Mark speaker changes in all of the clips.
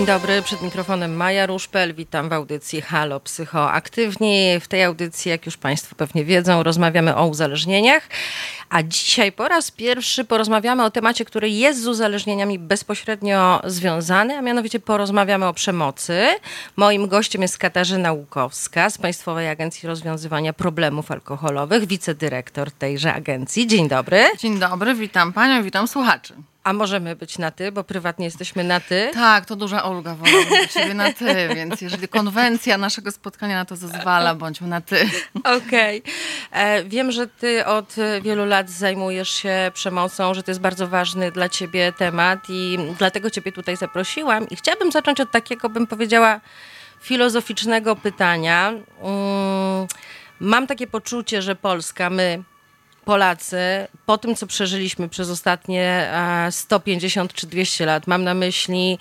Speaker 1: Dzień dobry, przed mikrofonem Maja Ruszpel. Witam w audycji Halo Psychoaktywni. W tej audycji, jak już Państwo pewnie wiedzą, rozmawiamy o uzależnieniach. A dzisiaj po raz pierwszy porozmawiamy o temacie, który jest z uzależnieniami bezpośrednio związany, a mianowicie porozmawiamy o przemocy. Moim gościem jest Katarzyna Łukowska z Państwowej Agencji Rozwiązywania Problemów Alkoholowych, wicedyrektor tejże agencji. Dzień dobry.
Speaker 2: Dzień dobry, witam Panią, witam słuchaczy.
Speaker 1: A możemy być na ty, bo prywatnie jesteśmy na ty.
Speaker 2: Tak, to duża Olga woła ciebie na ty, więc jeżeli konwencja naszego spotkania na to zezwala, bądźmy na ty.
Speaker 1: Okej. Okay. Wiem, że ty od wielu lat zajmujesz się przemocą, że to jest bardzo ważny dla ciebie temat i dlatego ciebie tutaj zaprosiłam. I chciałabym zacząć od takiego, bym powiedziała, filozoficznego pytania. Mm, mam takie poczucie, że Polska, my Polacy, po tym co przeżyliśmy przez ostatnie 150 czy 200 lat, mam na myśli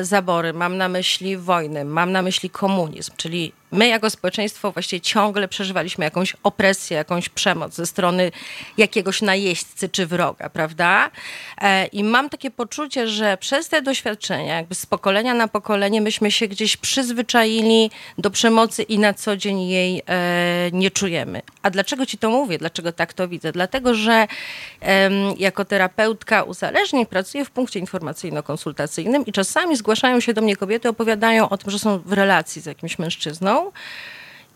Speaker 1: zabory, mam na myśli wojny, mam na myśli komunizm, czyli my jako społeczeństwo właściwie ciągle przeżywaliśmy jakąś opresję, jakąś przemoc ze strony jakiegoś najeźdźcy czy wroga, prawda? E, I mam takie poczucie, że przez te doświadczenia, jakby z pokolenia na pokolenie, myśmy się gdzieś przyzwyczaili do przemocy i na co dzień jej e, nie czujemy. A dlaczego ci to mówię? Dlaczego tak to widzę? Dlatego, że jako terapeutka uzależnień pracuję w punkcie informacyjno-konsultacyjnym i czasami zgłaszają się do mnie kobiety, opowiadają o tym, że są w relacji z jakimś mężczyzną,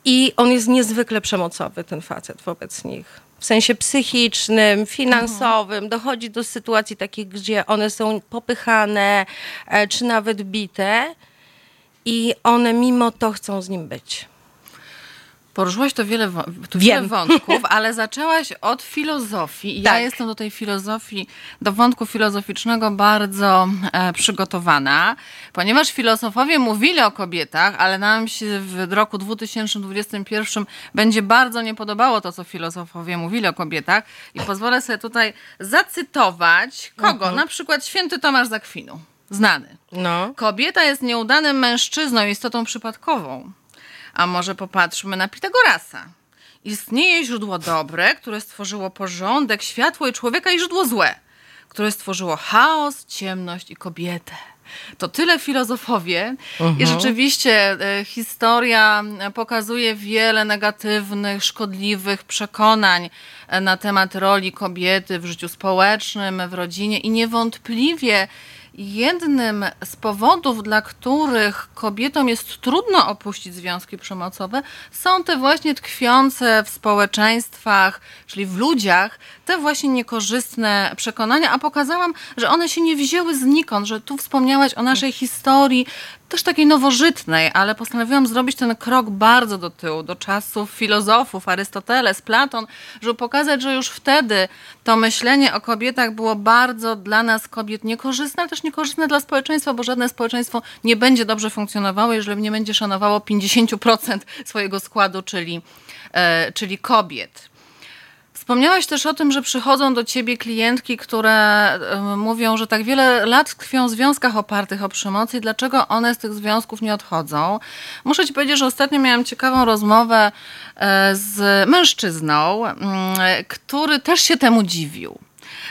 Speaker 1: i on jest niezwykle przemocowy, ten facet wobec nich. W sensie psychicznym, finansowym. Mhm. Dochodzi do sytuacji takich, gdzie one są popychane, e, czy nawet bite. I one mimo to chcą z nim być.
Speaker 2: Poruszyłaś to wiele, tu wiele wątków, ale zaczęłaś od filozofii. Tak. Ja jestem do tej filozofii, do wątku filozoficznego bardzo e, przygotowana, ponieważ filozofowie mówili o kobietach, ale nam się w roku 2021 będzie bardzo nie podobało to, co filozofowie mówili o kobietach. I pozwolę sobie tutaj zacytować kogo? Mhm. Na przykład święty Tomasz Zakwinu. Znany. No. Kobieta jest nieudanym mężczyzną, istotą przypadkową. A może popatrzmy na Pitagorasa. Istnieje źródło dobre, które stworzyło porządek, światło i człowieka, i źródło złe, które stworzyło chaos, ciemność i kobietę. To tyle filozofowie uh -huh. i mhm. rzeczywiście e, historia pokazuje wiele negatywnych, szkodliwych przekonań e, na temat roli kobiety w życiu społecznym, w rodzinie i niewątpliwie Jednym z powodów, dla których kobietom jest trudno opuścić związki przemocowe, są te właśnie tkwiące w społeczeństwach, czyli w ludziach, te właśnie niekorzystne przekonania, a pokazałam, że one się nie wzięły znikąd, że tu wspomniałaś o naszej historii, też takiej nowożytnej, ale postanowiłam zrobić ten krok bardzo do tyłu, do czasów filozofów, Arystoteles, Platon, żeby pokazać, że już wtedy to myślenie o kobietach było bardzo dla nas kobiet niekorzystne, ale też niekorzystne dla społeczeństwa, bo żadne społeczeństwo nie będzie dobrze funkcjonowało, jeżeli nie będzie szanowało 50% swojego składu, czyli, e, czyli kobiet. Wspomniałaś też o tym, że przychodzą do ciebie klientki, które mówią, że tak wiele lat tkwią w związkach opartych o przemoc i dlaczego one z tych związków nie odchodzą. Muszę ci powiedzieć, że ostatnio miałam ciekawą rozmowę e, z mężczyzną, który też się temu dziwił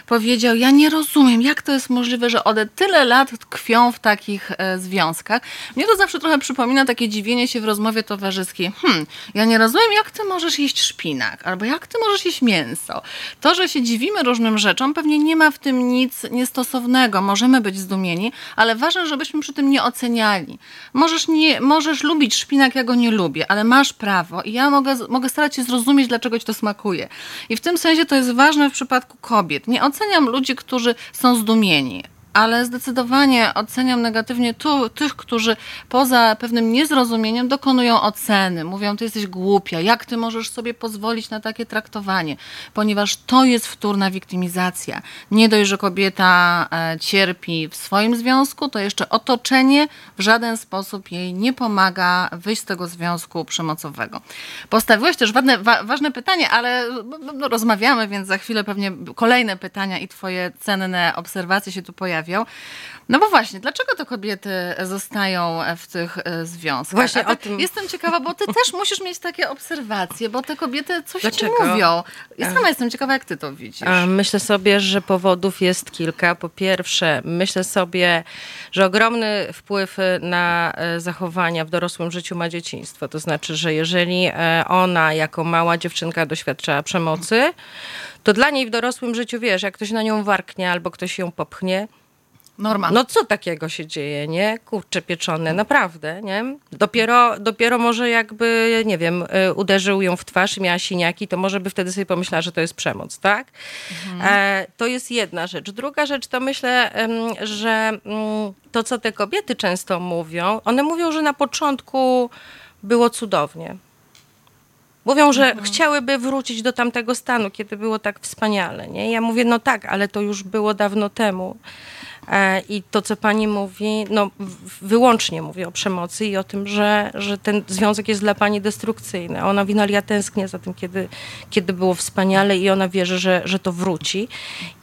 Speaker 2: powiedział: Ja nie rozumiem, jak to jest możliwe, że one tyle lat tkwią w takich e, związkach. Mnie to zawsze trochę przypomina takie dziwienie się w rozmowie towarzyskiej. Hmm, ja nie rozumiem, jak ty możesz jeść szpinak, albo jak ty możesz jeść mięso. To, że się dziwimy różnym rzeczom, pewnie nie ma w tym nic niestosownego. Możemy być zdumieni, ale ważne, żebyśmy przy tym nie oceniali. Możesz, nie, możesz lubić szpinak, ja go nie lubię, ale masz prawo i ja mogę, mogę starać się zrozumieć, dlaczego ci to smakuje. I w tym sensie to jest ważne w przypadku kobiet. Nie oceniam ludzi, którzy są zdumieni, ale zdecydowanie oceniam negatywnie tu, tych, którzy poza pewnym niezrozumieniem dokonują oceny. Mówią, ty jesteś głupia, jak ty możesz sobie pozwolić na takie traktowanie? Ponieważ to jest wtórna wiktymizacja. Nie dość, że kobieta e, cierpi w swoim związku, to jeszcze otoczenie w żaden sposób jej nie pomaga wyjść z tego związku przemocowego. Postawiłeś też ważne, wa, ważne pytanie, ale no, no, rozmawiamy, więc za chwilę pewnie kolejne pytania i twoje cenne obserwacje się tu pojawią pojawiał. No bo właśnie, dlaczego te kobiety zostają w tych e, związkach?
Speaker 1: Właśnie tak o tym...
Speaker 2: Jestem ciekawa, bo ty też musisz mieć takie obserwacje, bo te kobiety coś dlaczego? ci mówią. Ja sama jestem ciekawa, jak ty to widzisz.
Speaker 1: Myślę sobie, że powodów jest kilka. Po pierwsze, myślę sobie, że ogromny wpływ na e, zachowania w dorosłym życiu ma dzieciństwo. To znaczy, że jeżeli e, ona jako mała dziewczynka doświadcza przemocy, to dla niej w dorosłym życiu, wiesz, jak ktoś na nią warknie albo ktoś ją popchnie,
Speaker 2: Norma.
Speaker 1: No co takiego się dzieje, nie? Kurcze pieczone, naprawdę, nie? Dopiero, dopiero może jakby, nie wiem, y, uderzył ją w twarz i miała siniaki, to może by wtedy sobie pomyślała, że to jest przemoc, tak? Mhm. E, to jest jedna rzecz. Druga rzecz to myślę, że mm, to, co te kobiety często mówią, one mówią, że na początku było cudownie. Mówią, że mhm. chciałyby wrócić do tamtego stanu, kiedy było tak wspaniale. Nie? Ja mówię, no tak, ale to już było dawno temu. E, I to, co pani mówi, no wyłącznie mówi o przemocy i o tym, że, że ten związek jest dla pani destrukcyjny. Ona winali, ja tęsknię za tym, kiedy, kiedy było wspaniale i ona wierzy, że, że to wróci.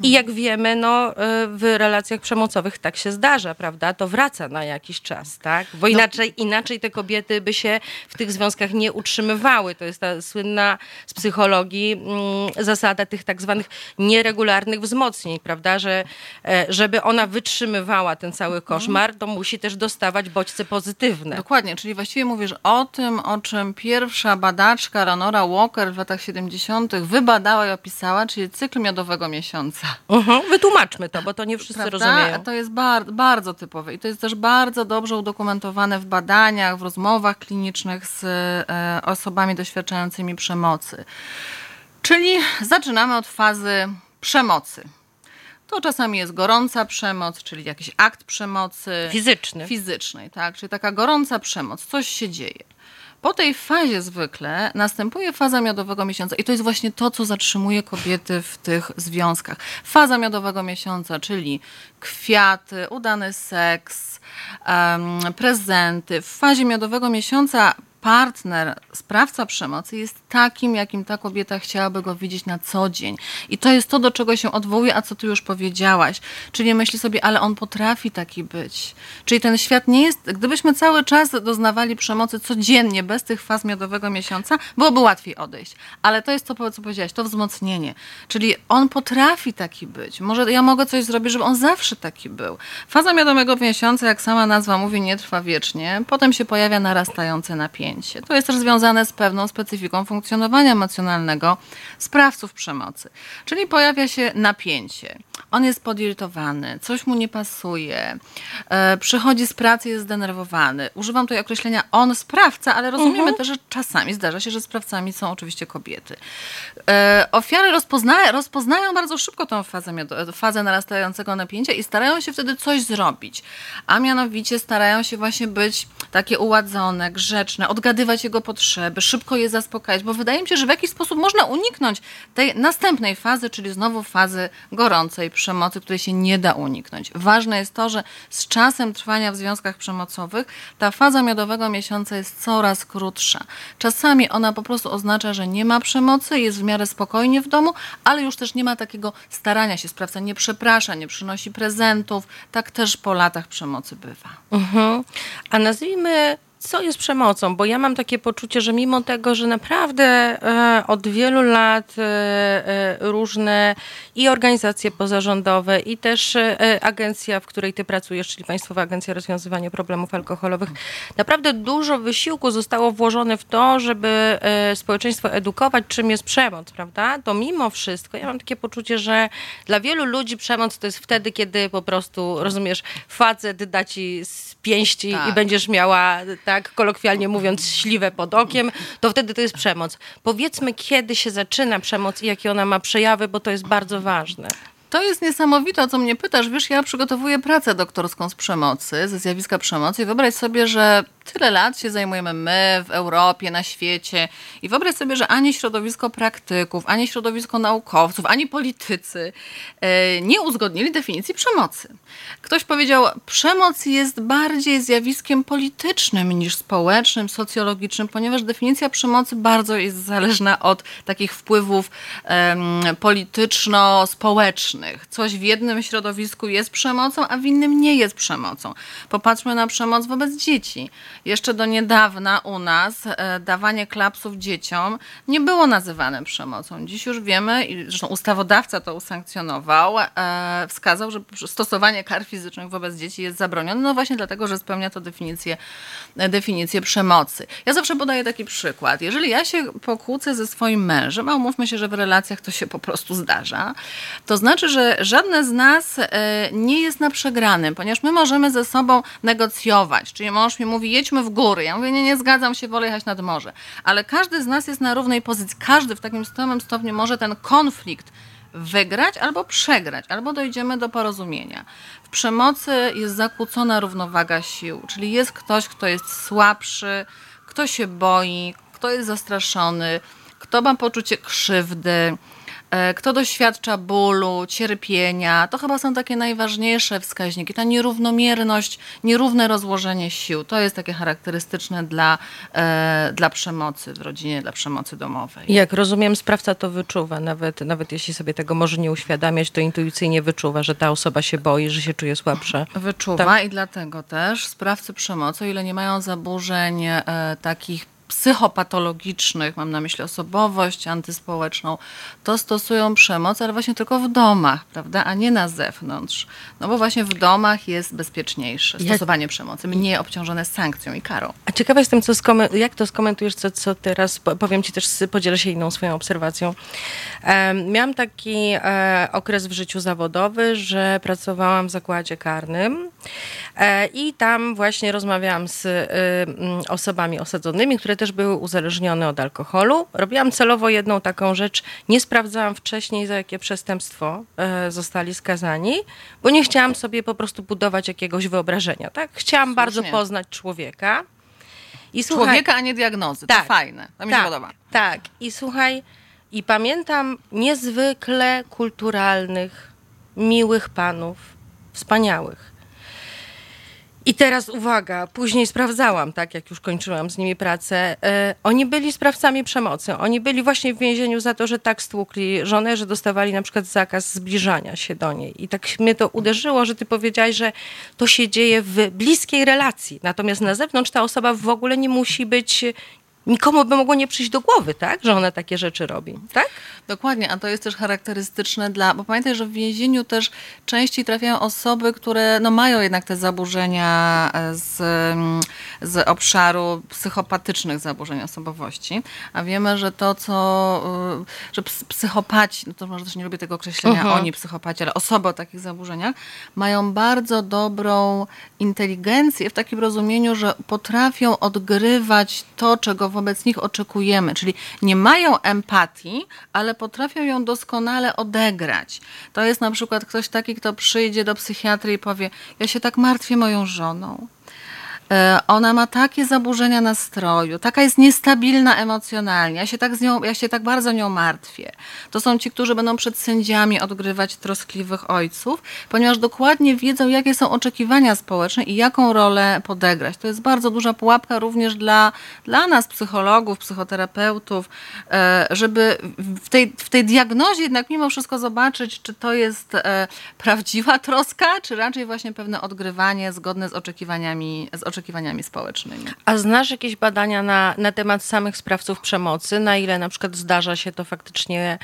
Speaker 1: I jak wiemy, no e, w relacjach przemocowych tak się zdarza, prawda? To wraca na jakiś czas, tak? Bo no. inaczej, inaczej te kobiety by się w tych związkach nie utrzymywały. To jest ta słynna z psychologii mm, zasada tych tak zwanych nieregularnych wzmocnień, prawda? Że e, żeby ona wytrzymywała ten cały mhm. koszmar, to musi też dostawać bodźce pozytywne.
Speaker 2: Dokładnie, czyli właściwie mówisz o tym, o czym pierwsza badaczka Ranora Walker w latach 70. wybadała i opisała, czyli cykl miodowego miesiąca.
Speaker 1: Uh-huh. Wytłumaczmy to, bo to nie wszyscy Prawda? rozumieją.
Speaker 2: To jest bar- bardzo typowe i to jest też bardzo dobrze udokumentowane w badaniach, w rozmowach klinicznych z e, osobami doświadczającymi przemocy. Czyli zaczynamy od fazy przemocy. To czasami jest gorąca przemoc, czyli jakiś akt przemocy.
Speaker 1: Fizyczny.
Speaker 2: Fizycznej, tak. Czyli taka gorąca przemoc, coś się dzieje. Po tej fazie zwykle następuje faza miodowego miesiąca i to jest właśnie to, co zatrzymuje kobiety w tych związkach. Faza miodowego miesiąca, czyli kwiaty, udany seks, um, prezenty. W fazie miodowego miesiąca partner, sprawca przemocy jest takim, jakim ta kobieta chciałaby go widzieć na co dzień. I to jest to, do czego się odwołuje, a co ty już powiedziałaś. Czyli myśli sobie, ale on potrafi taki być. Czyli ten świat nie jest, gdybyśmy cały czas doznawali przemocy codziennie, bez tych faz miodowego miesiąca, byłoby łatwiej odejść. Ale to jest to, co powiedziałaś, to wzmocnienie. Czyli on potrafi taki być. Może ja mogę coś zrobić, żeby on zawsze taki był. Faza miodowego miesiąca, jak sama nazwa mówi, nie trwa wiecznie. Potem się pojawia narastające napięcie To jest też związane z pewną specyfiką funkcjonowania emocjonalnego sprawców przemocy. Czyli pojawia się napięcie. On jest podirytowany, coś mu nie pasuje, e, przychodzi z pracy, jest zdenerwowany. Używam tutaj określenia on sprawca, ale rozumiemy mhm. też, że czasami zdarza się, że sprawcami są oczywiście kobiety. E, ofiary rozpozna rozpoznają bardzo szybko tą fazę, fazę narastającego napięcia i starają się wtedy coś zrobić. A mianowicie starają się właśnie być takie uładzone, grzeczne, odgadywać jego potrzeby, szybko je zaspokajać, bo wydaje mi się, że w jakiś sposób można uniknąć tej następnej fazy, czyli znowu fazy gorącej przemocy, której się nie da uniknąć. Ważne jest to, że z czasem trwania w związkach przemocowych ta faza miodowego miesiąca jest coraz krótsza. Czasami ona po prostu oznacza, że nie ma przemocy, jest w miarę spokojnie w domu, ale już też nie ma takiego starania się. Sprawca nie przeprasza, nie przynosi prezentów. Tak też po latach przemocy bywa.
Speaker 1: Mhm. A nazwijmy co jest przemocą, bo ja mam takie poczucie, że mimo tego, że naprawdę e, od wielu lat e, e, różne i organizacje pozarządowe, i też agencja, w której ty pracujesz, czyli Państwowa Agencja Rozwiązywania Problemów Alkoholowych, naprawdę dużo wysiłku zostało włożone w to, żeby społeczeństwo edukować, czym jest przemoc, prawda? To mimo wszystko ja mam takie poczucie, że dla wielu ludzi przemoc to jest wtedy, kiedy po prostu, rozumiesz, facet da ci z pięści tak. i będziesz miała tak kolokwialnie mówiąc, śliwe pod okiem, to wtedy to jest przemoc. Powiedzmy, kiedy się zaczyna przemoc i jakie ona ma przejawy, bo to jest bardzo ważne.
Speaker 2: To jest niesamowite, o co mnie pytasz. Wiesz, ja przygotowuję pracę doktorską z przemocy, ze zjawiska przemocy i wyobraź sobie, że tyle lat się zajmujemy my w Europie, na świecie i wyobraź sobie, że ani środowisko praktyków, ani środowisko naukowców, ani politycy e, nie uzgodnili definicji przemocy. Ktoś powiedział, przemoc jest bardziej zjawiskiem politycznym niż społecznym, socjologicznym, ponieważ definicja przemocy bardzo jest zależna od takich wpływów polityczno-społecznych różnych. Coś w jednym środowisku jest przemocą, a w innym nie jest przemocą. Popatrzmy na przemoc wobec dzieci. Jeszcze do niedawna u nas e, dawanie klapsów dzieciom nie było nazywane przemocą. Dziś już wiemy, i zresztą ustawodawca to usankcjonował, e, wskazał, że stosowanie kar fizycznych wobec dzieci jest zabronione, no właśnie dlatego, że spełnia to definicję, definicję przemocy. Ja zawsze podaję taki przykład. Jeżeli ja się pokłócę ze swoim mężem, a umówmy się, że w relacjach to się po prostu zdarza, to znaczy, że żadne z nas e, nie jest na przegranym, ponieważ my możemy ze sobą negocjować. Czyli mąż mi mówi, jedźmy w góry. Ja mówię, nie, nie zgadzam się, wolę jechać nad morze. Ale każdy z nas jest na równej pozycji. Każdy w takim samym stopniu może ten konflikt wygrać albo przegrać, albo dojdziemy do porozumienia. W przemocy jest zakłócona równowaga sił, czyli jest ktoś, kto jest słabszy, kto się boi, kto jest zastraszony, kto ma poczucie krzywdy, kto doświadcza bólu, cierpienia. To chyba są takie najważniejsze wskaźniki. Ta nierównomierność, nierówne rozłożenie sił. To jest takie charakterystyczne dla, e, dla przemocy w rodzinie, dla przemocy domowej.
Speaker 1: Jak rozumiem, sprawca to wyczuwa. Nawet, nawet jeśli sobie tego może nie uświadamiać, to intuicyjnie wyczuwa, że ta osoba się boi, że się czuje słabsza.
Speaker 2: Wyczuwa tak? i dlatego też sprawcy przemocy, o ile nie mają zaburzeń e, takich psychopatologicznych, mam na myśli osobowość antyspołeczną, to stosują przemoc, ale właśnie tylko w domach, prawda, a nie na zewnątrz. No bo właśnie w domach jest bezpieczniejsze stosowanie ja... przemocy, mniej obciążone sankcją i karą.
Speaker 1: A ciekawa jestem, co jak to skomentujesz, co, co teraz, powiem ci też, podzielę się inną swoją obserwacją. miałam taki e, okres w życiu zawodowy, że pracowałam w zakładzie karnym i tam właśnie rozmawiałam z y, osobami osadzonymi, które też były uzależnione od alkoholu. Robiłam celowo jedną taką rzecz. Nie sprawdzałam wcześniej, za jakie przestępstwo e, zostali skazani, bo nie chciałam sobie po prostu budować jakiegoś wyobrażenia. Tak? Chciałam Słusznie. bardzo poznać człowieka.
Speaker 2: I słuchaj, człowieka, a nie diagnozy. Tak, to fajne. To mi
Speaker 1: tak,
Speaker 2: się podoba.
Speaker 1: Tak. I słuchaj, i pamiętam niezwykle kulturalnych, miłych panów, wspaniałych i teraz uwaga, później sprawdzałam, tak jak już kończyłam z nimi pracę. E, oni byli sprawcami przemocy. Oni byli właśnie w więzieniu za to, że tak stłukli żonę, że dostawali na przykład zakaz zbliżania się do niej. I tak mnie to uderzyło, że ty powiedziałaś, że to się dzieje w bliskiej relacji. Natomiast na zewnątrz ta osoba w ogóle nie musi być nikomu by mogło nie przyjść do głowy, tak, że ona takie rzeczy robi, tak?
Speaker 2: Dokładnie, a to jest też charakterystyczne dla, bo pamiętaj, że w więzieniu też częściej trafiają osoby, które no, mają jednak te zaburzenia e, z, mm, z obszaru psychopatycznych zaburzeń osobowości, a wiemy, że to, co, e, że psychopaci, no to może też nie lubię tego określenia, mhm. oni psychopaci, ale osoby o takich zaburzeniach mają bardzo dobrą inteligencję w takim rozumieniu, że potrafią odgrywać to, czego wobec nich oczekujemy, czyli nie mają empatii, ale potrafią ją doskonale odegrać. To jest na przykład ktoś taki, kto przyjdzie do psychiatry i powie: Ja się tak martwię moją żoną. E, ona ma takie zaburzenia nastroju, taka jest niestabilna emocjonalnie, ja się, tak z nią, ja się tak bardzo nią martwię. To są ci, którzy będą przed sędziami odgrywać troskliwych ojców, ponieważ dokładnie wiedzą, jakie są oczekiwania społeczne i jaką rolę podegrać. To jest bardzo duża pułapka również dla, dla nas, psychologów, psychoterapeutów, e, żeby w tej, w tej diagnozie jednak mimo wszystko zobaczyć, czy to jest e, prawdziwa troska, czy raczej właśnie pewne odgrywanie zgodne z oczekiwaniami, z oczekiwaniami oczekiwaniami społecznymi.
Speaker 1: A znasz jakieś badania na, na temat samych sprawców przemocy? Na ile na przykład zdarza się to faktycznie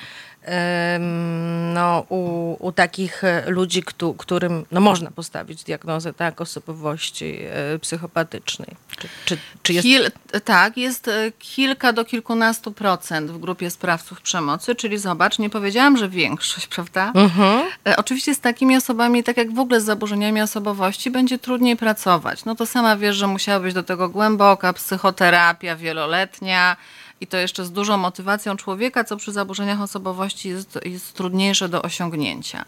Speaker 1: no, u, u takich e, ludzi, którym no, można postawić diagnozę tak, osobowości e, psychopatycznej? Czy, czy, czy jest...
Speaker 2: Kil, tak, jest e, kilka do kilkunastu procent w grupie sprawców przemocy, czyli zobacz, nie powiedziałam, że większość, prawda? Mhm. Oczywiście z takimi osobami, tak jak w ogóle z zaburzeniami osobowości, będzie trudniej pracować. No to sama wiesz, że musiała być do tego głęboka psychoterapia wieloletnia, i to jeszcze z dużą motywacją człowieka, co przy zaburzeniach osobowości jest, jest trudniejsze do osiągnięcia.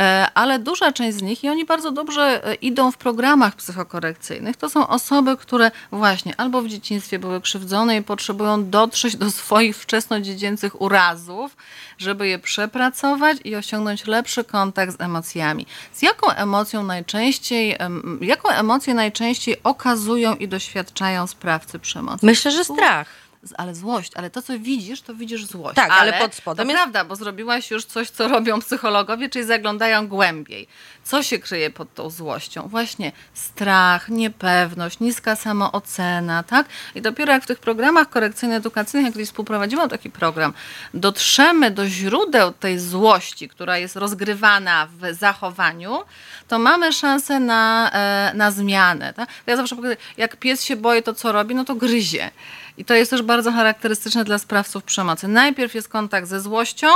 Speaker 2: E, ale duża część z nich, i oni bardzo dobrze e, idą w programach psychokorekcyjnych, to są osoby, które właśnie albo w dzieciństwie były krzywdzone i potrzebują dotrzeć do swoich wczesnodziecięcych urazów, żeby je przepracować i osiągnąć lepszy kontakt z emocjami. Z jaką emocją najczęściej, jaką emocję najczęściej okazują i doświadczają sprawcy przemocy?
Speaker 1: Myślę, że strach
Speaker 2: ale złość, ale to, co widzisz, to widzisz złość.
Speaker 1: Tak, ale, ale pod spodem
Speaker 2: to jest... prawda, bo zrobiłaś już coś, co robią psychologowie, czyli zaglądają głębiej. Co się kryje pod tą złością? Właśnie strach, niepewność, niska samoocena, tak? I dopiero jak w tych programach korekcyjno-edukacyjnych, jak kiedyś współprowadziłam taki program, dotrzemy do źródeł tej złości, która jest rozgrywana w zachowaniu, to mamy szansę na, e, na zmianę. Tak? Ja zawsze pokazuję, jak pies się boi, to co robi? No to gryzie. I to jest też bardzo charakterystyczne dla sprawców przemocy. Najpierw jest kontakt ze złością,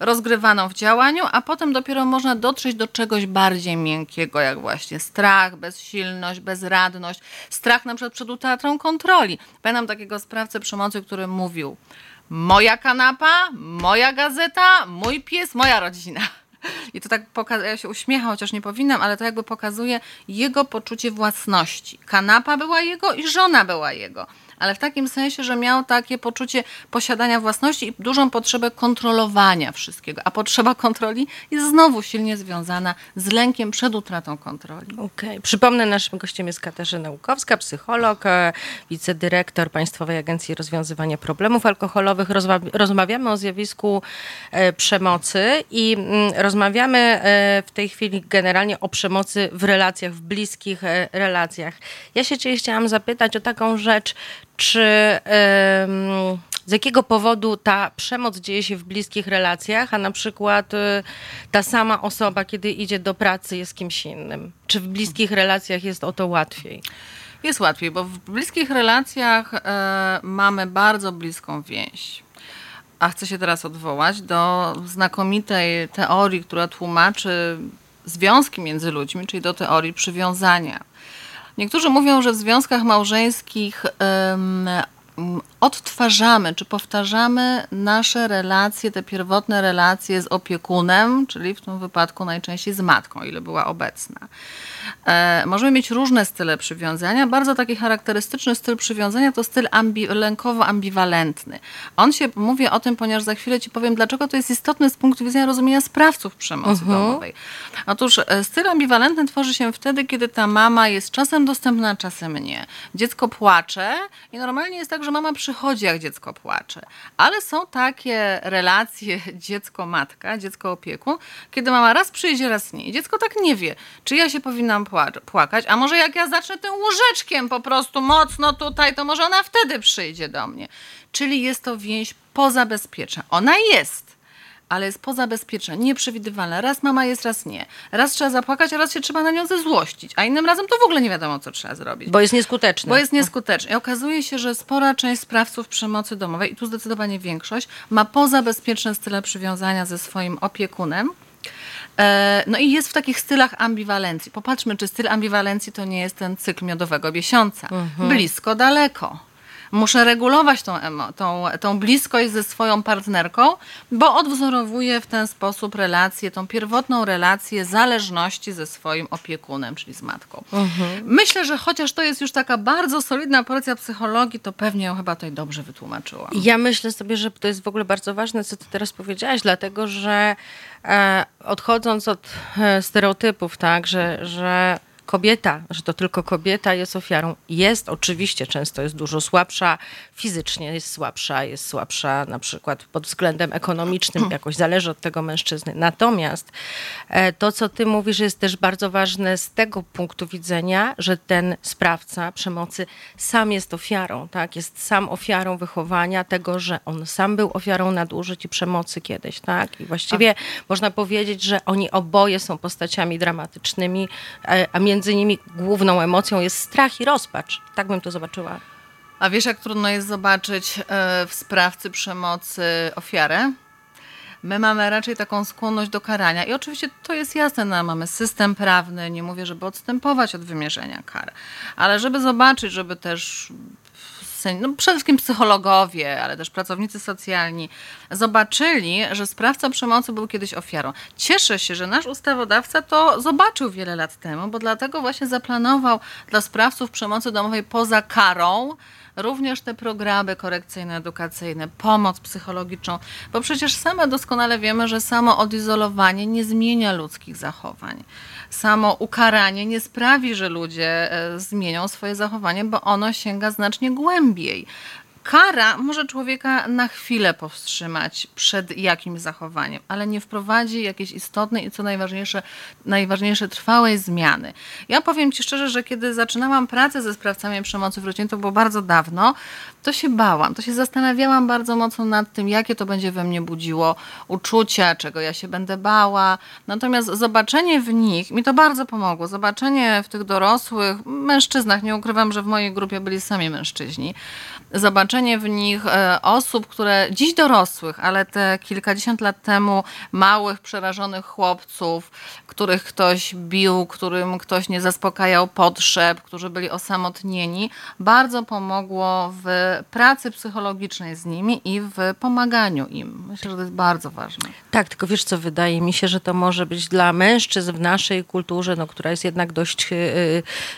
Speaker 2: rozgrywaną w działaniu, a potem dopiero można dotrzeć do czegoś bardziej miękkiego, jak właśnie strach, bezsilność, bezradność, strach na przykład przed utratą kontroli. Pamiętam takiego sprawcę przemocy, który mówił: Moja kanapa, moja gazeta, mój pies, moja rodzina. I to tak pokazuje, ja się uśmiecham, chociaż nie powinnam, ale to jakby pokazuje jego poczucie własności. Kanapa była jego i żona była jego ale w takim sensie, że miał takie poczucie posiadania własności i dużą potrzebę kontrolowania wszystkiego. A potrzeba kontroli jest znowu silnie związana z lękiem przed utratą kontroli.
Speaker 1: Okej. Okay. Przypomnę, naszym gościem jest Katarzyna Łukowska, psycholog, e, wicedyrektor Państwowej Agencji Rozwiązywania Problemów Alkoholowych. Rozmawiamy o zjawisku e, przemocy i mm, rozmawiamy e, w tej chwili generalnie o przemocy w relacjach, w bliskich relacjach. Ja się Cię chciałam zapytać o taką rzecz, czy z jakiego powodu ta przemoc dzieje się w bliskich relacjach, a na przykład y, ta sama osoba, kiedy idzie do pracy, jest kimś innym? Czy w bliskich relacjach jest o to łatwiej?
Speaker 2: Jest łatwiej, bo w bliskich relacjach e, mamy bardzo bliską więź. A chcę się teraz odwołać do znakomitej teorii, która tłumaczy związki między ludźmi, czyli do teorii przywiązania. Niektórzy mówią, że w związkach małżeńskich odtwarzamy czy powtarzamy nasze relacje, te pierwotne relacje z opiekunem, czyli w tym wypadku najczęściej z matką, ile była obecna. E, możemy mieć różne style przywiązania. Bardzo taki charakterystyczny styl przywiązania to styl ambi lękowo-ambiwalentny. On się, mówię o tym, ponieważ za chwilę Ci powiem, dlaczego to jest istotne z punktu widzenia rozumienia sprawców przemocy uh mhm. -huh. domowej. Otóż e, styl ambiwalentny tworzy się wtedy, kiedy ta mama jest czasem dostępna, czasem nie. Dziecko płacze i normalnie jest tak, że mama przychodzi, jak dziecko płacze. Ale są takie relacje dziecko-matka, dziecko-opiekun, kiedy mama raz przyjdzie, raz nie. I dziecko tak nie wie, czy ja się powinnam płakać, a może jak ja zacznę tym łóżeczkiem po prostu mocno tutaj, to może ona wtedy przyjdzie do mnie. Czyli jest to więź pozabezpieczna. Ona jest, ale jest pozabezpieczna, nieprzewidywalna. Raz mama jest, raz nie. Raz trzeba zapłakać, a raz się trzeba na nią zezłościć, a innym razem to w ogóle nie wiadomo, co trzeba zrobić.
Speaker 1: Bo jest nieskuteczna.
Speaker 2: Bo jest nieskuteczna. I okazuje się, że spora część sprawców przemocy domowej, i tu zdecydowanie większość, ma pozabezpieczne style przywiązania ze swoim opiekunem, no i jest w takich stylach ambiwalencji. Popatrzmy, czy styl ambiwalencji to nie jest ten cykl miodowego miesiąca. Mhm. Blisko, daleko muszę regulować tą, tą, tą bliskość ze swoją partnerką, bo odwzorowuję w ten sposób relację, tą pierwotną relację zależności ze swoim opiekunem, czyli z matką. Mhm. Myślę, że chociaż to jest już taka bardzo solidna porcja psychologii, to pewnie ją chyba tutaj dobrze wytłumaczyłam.
Speaker 1: Ja myślę sobie, że to jest w ogóle bardzo ważne, co ty teraz powiedziałaś, dlatego że e, odchodząc od e, stereotypów, tak, że, że kobieta, że to tylko kobieta jest ofiarą. Jest oczywiście, często jest dużo słabsza fizycznie, jest słabsza, jest słabsza na przykład pod względem ekonomicznym, jakoś zależy od tego mężczyzny. Natomiast e, to, co ty mówisz, jest też bardzo ważne z tego punktu widzenia, że ten sprawca przemocy sam jest ofiarą, tak? Jest sam ofiarą wychowania tego, że on sam był ofiarą nadużyć i przemocy kiedyś, tak? I właściwie można powiedzieć, że oni oboje są postaciami dramatycznymi, e, a między między nimi główną emocją jest strach i rozpacz. Tak bym to zobaczyła.
Speaker 2: A wiesz, jak trudno jest zobaczyć e, w sprawcy przemocy ofiarę? My mamy raczej taką skłonność do karania. I oczywiście to jest jasne, no, mamy system prawny, nie mówię, żeby odstępować od wymierzenia kar, ale żeby zobaczyć, żeby też no przede wszystkim psychologowie, ale też pracownicy socjalni zobaczyli, że sprawca przemocy był kiedyś ofiarą. Cieszę się, że nasz ustawodawca to zobaczył wiele lat temu, bo dlatego właśnie zaplanował dla sprawców przemocy domowej poza karą również te programy korekcyjno-edukacyjne, pomoc psychologiczną, bo przecież same doskonale wiemy, że samo odizolowanie nie zmienia ludzkich zachowań. Samo ukaranie nie sprawi, że ludzie e, zmienią swoje zachowanie, bo ono sięga znacznie głębiej kara może człowieka na chwilę powstrzymać przed jakimś zachowaniem, ale nie wprowadzi jakiejś istotnej i co najważniejsze, najważniejsze trwałej zmiany. Ja powiem Ci szczerze, że kiedy zaczynałam pracę ze sprawcami przemocy w rodzinie, to było bardzo dawno, to się bałam, to się zastanawiałam bardzo mocno nad tym, jakie to będzie we mnie budziło uczucia, czego ja się będę bała. Natomiast zobaczenie w nich, mi to bardzo pomogło, zobaczenie w tych dorosłych mężczyznach, nie ukrywam, że w mojej grupie byli sami mężczyźni, zobaczenie w nich e, osób, które dziś dorosłych, ale te kilkadziesiąt lat temu małych, przerażonych chłopców, których ktoś bił, którym ktoś nie zaspokajał potrzeb, którzy byli osamotnieni, bardzo pomogło w pracy psychologicznej z nimi i w pomaganiu im. Myślę, że to jest bardzo ważne.
Speaker 1: Tak, tylko wiesz co, wydaje mi się, że to może być dla mężczyzn w naszej kulturze, no, która jest jednak dość y,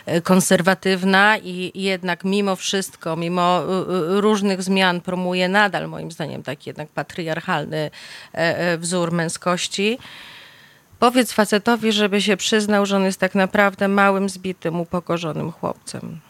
Speaker 1: y, konserwatywna i jednak mimo wszystko, mimo y, różnych zmian promuje nadal moim zdaniem taki jednak patriarchalny e, e, wzór męskości. Powiedz facetowi, żeby się przyznał, że on jest tak naprawdę małym, zbitym, upokorzonym chłopcem.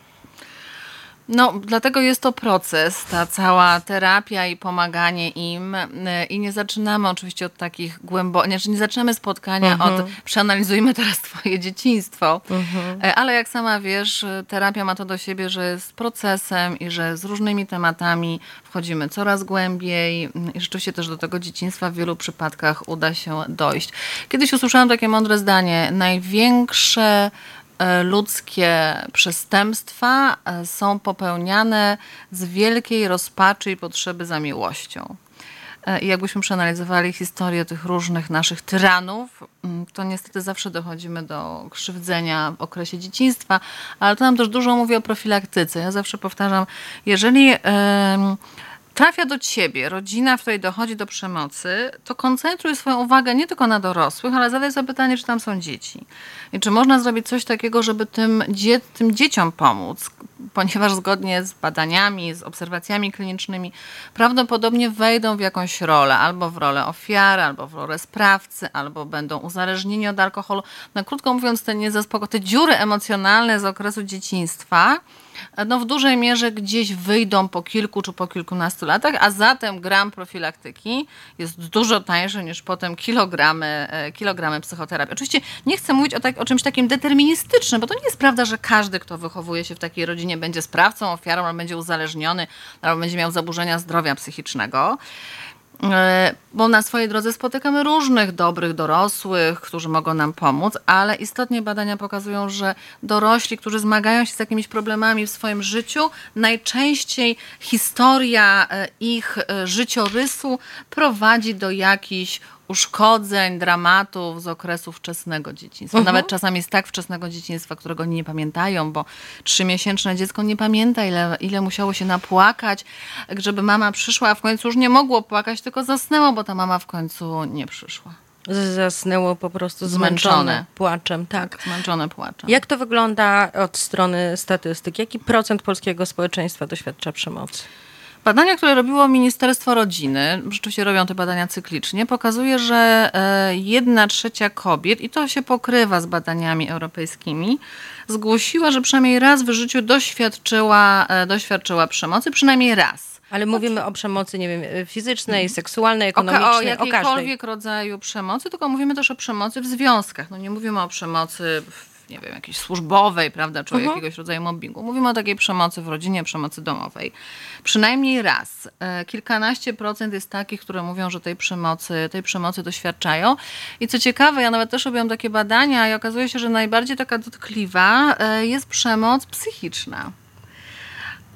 Speaker 2: No, dlatego jest to proces, ta cała terapia i pomaganie im. Y, I nie zaczynamy oczywiście od takich głębokich, znaczy nie zaczynamy spotkania -huh. od przeanalizujmy teraz twoje dzieciństwo. -huh. Y, ale jak sama wiesz, y, terapia ma to do siebie, że jest procesem i że z różnymi tematami wchodzimy coraz głębiej i rzeczywiście też do tego dzieciństwa w wielu przypadkach uda się dojść. Kiedyś usłyszałam takie mądre zdanie. Największe ludzkie przestępstwa e, są popełniane z wielkiej rozpaczy i potrzeby za miłością. E, I jakbyśmy przeanalizowali historię tych różnych naszych tyranów, mm, to niestety zawsze dochodzimy do krzywdzenia w okresie dzieciństwa, ale to nam też dużo mówi o profilaktyce. Ja zawsze powtarzam, jeżeli. Trafia do ciebie rodzina, w której dochodzi do przemocy, to koncentruj swoją uwagę nie tylko na dorosłych, ale zadaj sobie pytanie, czy tam są dzieci. I czy można zrobić coś takiego, żeby tym, dzie tym dzieciom pomóc, ponieważ zgodnie z badaniami, z obserwacjami klinicznymi, prawdopodobnie wejdą w jakąś rolę, albo w rolę ofiary, albo w rolę sprawcy, albo będą uzależnieni od alkoholu. Na krótko mówiąc, te, te dziury emocjonalne z okresu dzieciństwa, no w dużej mierze gdzieś wyjdą po kilku czy po kilkunastu latach, a zatem gram profilaktyki jest dużo tańszy niż potem kilogramy, e, kilogramy psychoterapii. Oczywiście nie chcę mówić o, tak, o czymś takim deterministycznym, bo to nie jest prawda, że każdy, kto wychowuje się w takiej rodzinie, będzie sprawcą, ofiarą, albo będzie uzależniony, albo będzie miał zaburzenia zdrowia psychicznego. E, bo na swojej drodze spotykamy różnych dobrych dorosłych, którzy mogą nam pomóc, ale istotnie badania pokazują, że dorośli, którzy zmagają się z jakimiś problemami w swoim życiu, najczęściej historia e, ich e, życiorysu prowadzi do jakichś uszkodzeń, dramatów z okresu wczesnego dzieciństwa. Mhm. Nawet czasami jest tak wczesnego dzieciństwa, którego oni nie pamiętają, bo trzymiesięczne dziecko nie pamięta, ile, ile musiało się napłakać, żeby mama przyszła, a w końcu już nie mogło płakać, tylko zasnęło, bo ta mama w końcu nie przyszła.
Speaker 1: Zasnęło po prostu zmęczone, zmęczone płaczem, tak. tak.
Speaker 2: Zmęczone płaczem.
Speaker 1: Jak to wygląda od strony statystyk? Jaki procent polskiego społeczeństwa doświadcza przemocy?
Speaker 2: Badania, które robiło Ministerstwo Rodziny, rzeczywiście robią te badania cyklicznie, pokazuje, że e, jedna trzecia kobiet, i to się pokrywa z badaniami europejskimi, zgłosiła, że przynajmniej raz w życiu doświadczyła, e, doświadczyła przemocy, przynajmniej raz.
Speaker 1: Ale mówimy o przemocy, nie wiem, fizycznej, seksualnej, ekonomicznej, o, o
Speaker 2: jakiejkolwiek rodzaju przemocy, tylko mówimy też o przemocy w związkach. No nie mówimy o przemocy w nie wiem, jakiejś służbowej, prawda, czy uh-huh. jakiegoś rodzaju mobbingu. Mówimy o takiej przemocy w rodzinie, przemocy domowej. Przynajmniej raz. E, kilkanaście procent jest takich, które mówią, że tej przemocy, tej przemocy doświadczają. I co ciekawe, ja nawet też robiłam takie badania i okazuje się, że najbardziej taka dotkliwa e, jest przemoc psychiczna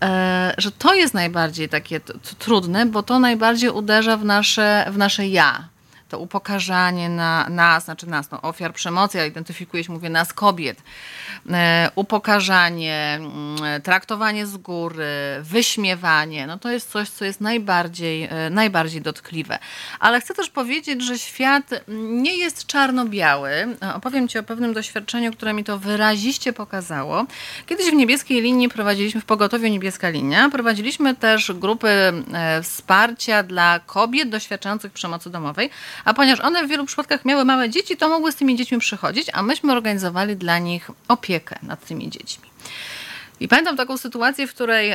Speaker 2: e, że to jest najbardziej takie trudne, bo to najbardziej uderza w nasze, w nasze ja to upokarzanie na nas, znaczy nas, no, ofiar przemocy, ja identyfikuję się, mówię nas, kobiet, e, upokarzanie, mm, traktowanie z góry, wyśmiewanie, no to jest coś, co jest najbardziej, e, najbardziej dotkliwe. Ale chcę też powiedzieć, że świat nie jest czarno-biały. E, opowiem Ci o pewnym doświadczeniu, które mi to wyraziście pokazało. Kiedyś w Niebieskiej Linii prowadziliśmy, w Pogotowiu Niebieska Linia, prowadziliśmy też grupy wsparcia dla kobiet doświadczających przemocy domowej, a ponieważ one w wielu przypadkach miały małe dzieci, to mogły z tymi dziećmi przychodzić, a myśmy organizowali dla nich opiekę nad tymi dziećmi. I pamiętam taką sytuację, w której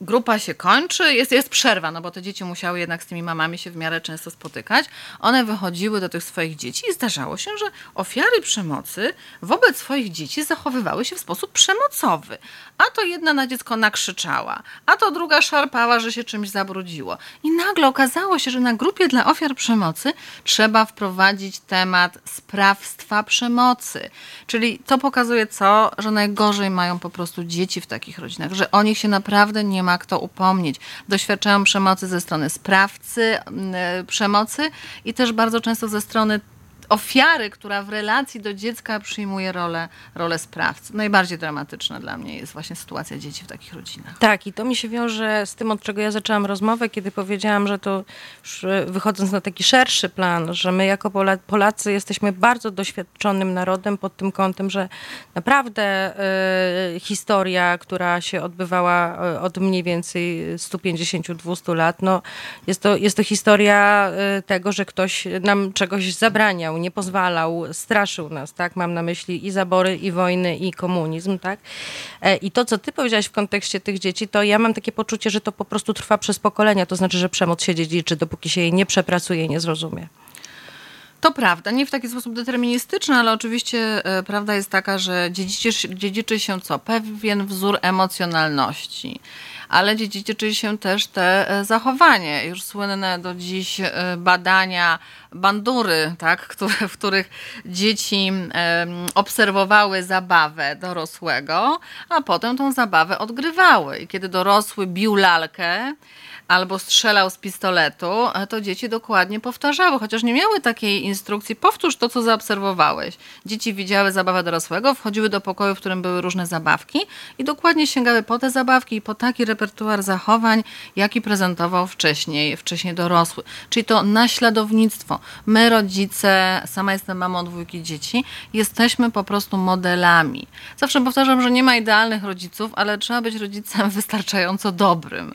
Speaker 2: grupa się kończy, jest, jest przerwa, no bo te dzieci musiały jednak z tymi mamami się w miarę często spotykać. One wychodziły do tych swoich dzieci i zdarzało się, że ofiary przemocy wobec swoich dzieci zachowywały się w sposób przemocowy. A to jedna na dziecko nakrzyczała, a to druga szarpała, że się czymś zabrudziło. I nagle okazało się, że na grupie dla ofiar przemocy trzeba wprowadzić temat sprawstwa przemocy. Czyli to pokazuje co? Że najgorzej mają po prostu dzieci w takich rodzinach, że o nich się naprawdę nie ma kto upomnieć. Doświadczają przemocy ze strony sprawcy mm, przemocy i też bardzo często ze strony ofiary, która w relacji do dziecka przyjmuje rolę, rolę sprawcy. Najbardziej dramatyczna dla mnie jest właśnie sytuacja dzieci w takich rodzinach.
Speaker 1: Tak, i to mi się wiąże z tym, od czego ja zaczęłam rozmowę, kiedy powiedziałam, że to e, wychodząc na taki szerszy plan, że my jako Polacy jesteśmy bardzo doświadczonym narodem pod tym kątem, że naprawdę y, historia, która się odbywała e, od mniej więcej 150-200 lat, no, jest, to, jest to historia tego, że ktoś nam czegoś zabraniał nie pozwalał, straszył nas, tak? Mam na myśli i zabory, i wojny, i komunizm, tak? E, I to, co ty powiedziałaś w kontekście tych dzieci, to ja mam takie poczucie, że to po prostu trwa przez pokolenia, to znaczy, że przemoc się dziedziczy, dopóki się jej nie przepracuje i nie zrozumie.
Speaker 2: To prawda, nie w taki sposób deterministyczny, ale oczywiście e, prawda jest taka, że dziedziczy, dziedziczy się co? Pewien wzór emocjonalności ale dziedziczy się też te e, zachowanie. Już słynne do dziś badania bandury, tak, które, w których dzieci obserwowały zabawę dorosłego, a potem tą zabawę odgrywały. I kiedy dorosły bił lalkę, albo strzelał z pistoletu, to dzieci dokładnie powtarzały, chociaż nie miały takiej instrukcji, powtórz to, co zaobserwowałeś. Dzieci widziały zabawę dorosłego, wchodziły do pokoju, w którym były różne zabawki i dokładnie sięgały po te zabawki i po taki repertuar zachowań, jaki prezentował wcześniej, wcześniej dorosły. Czyli to naśladownictwo. My, rodzice, sama jestem mamą dwójki dzieci, jesteśmy po prostu modelami. Zawsze powtarzam, że nie ma idealnych rodziców, ale trzeba być rodzicem wystarczająco dobrym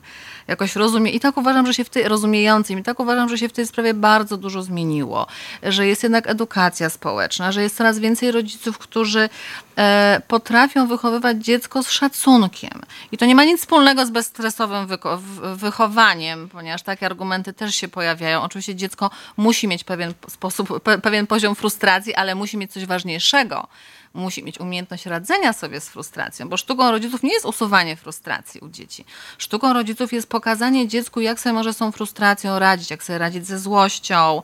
Speaker 2: jakoś rozumie. I tak uważam, że się w tej rozumiejącym, i tak uważam, że się w tej sprawie bardzo dużo zmieniło, że jest jednak edukacja społeczna, że jest coraz więcej rodziców, którzy potrafią wychowywać dziecko z szacunkiem. I to nie ma nic wspólnego z bezstresowym wychowaniem, ponieważ takie argumenty też się pojawiają. Oczywiście dziecko musi mieć pewien sposób, pewien poziom frustracji, ale musi mieć coś ważniejszego musi mieć umiejętność radzenia sobie z frustracją, bo sztuką rodziców nie jest usuwanie frustracji u dzieci. Sztuką rodziców jest pokazanie dziecku, jak sobie może z tą frustracją radzić, jak sobie radzić ze złością.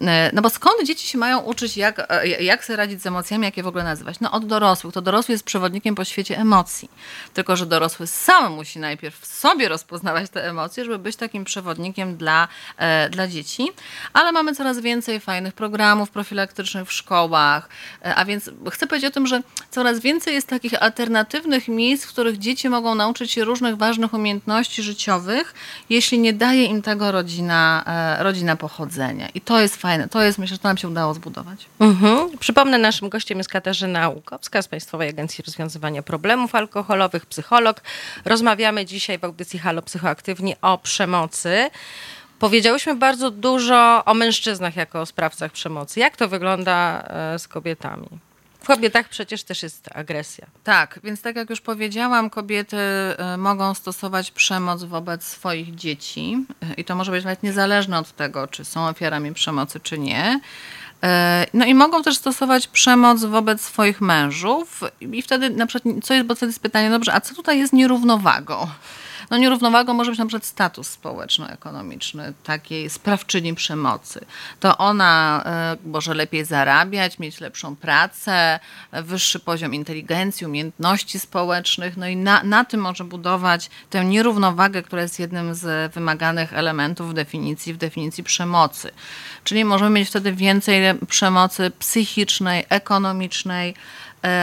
Speaker 2: E, no bo skąd dzieci się mają uczyć, jak, e, jak sobie radzić z emocjami, jak je w ogóle nazywać? No od dorosłych. To dorosły jest przewodnikiem po świecie emocji. Tylko, że dorosły sam musi najpierw w sobie rozpoznawać te emocje, żeby być takim przewodnikiem dla, e, dla dzieci. Ale mamy coraz więcej fajnych programów profilaktycznych w szkołach, a więc chcę powiedzieć o tym, że coraz więcej jest takich alternatywnych miejsc, w których dzieci mogą nauczyć się różnych ważnych umiejętności życiowych, jeśli nie daje im tego rodzina, e, rodzina pochodzenia. I to jest fajne. To jest, myślę, że to nam się udało zbudować.
Speaker 1: Mhm. Przypomnę, naszym gościem jest Katarzyna Łukowska z Państwowej Agencji Rozwiązywania Problemów Alkoholowych, psycholog. Rozmawiamy dzisiaj w audycji Halo Psychoaktywni o przemocy. Powiedziałyśmy bardzo dużo o mężczyznach jako o sprawcach przemocy. Jak to wygląda e, z kobietami? W kobietach przecież też jest agresja.
Speaker 2: Tak, więc tak jak już powiedziałam, kobiety e, mogą stosować przemoc wobec swoich dzieci e, i to może być nawet niezależne od tego, czy są ofiarami przemocy, czy nie. E, no i mogą też stosować przemoc wobec swoich mężów i wtedy na przykład, co jest, bo wtedy jest pytanie, dobrze, a co tutaj jest nierównowagą? No nierównowagą może być na przykład status społeczno-ekonomiczny takiej sprawczyni przemocy. To ona y, może lepiej zarabiać, mieć lepszą pracę, wyższy poziom inteligencji, umiejętności społecznych, no i na, na tym może budować tę nierównowagę, która jest jednym z wymaganych elementów w definicji, w definicji przemocy. Czyli możemy mieć wtedy więcej przemocy psychicznej, ekonomicznej, E,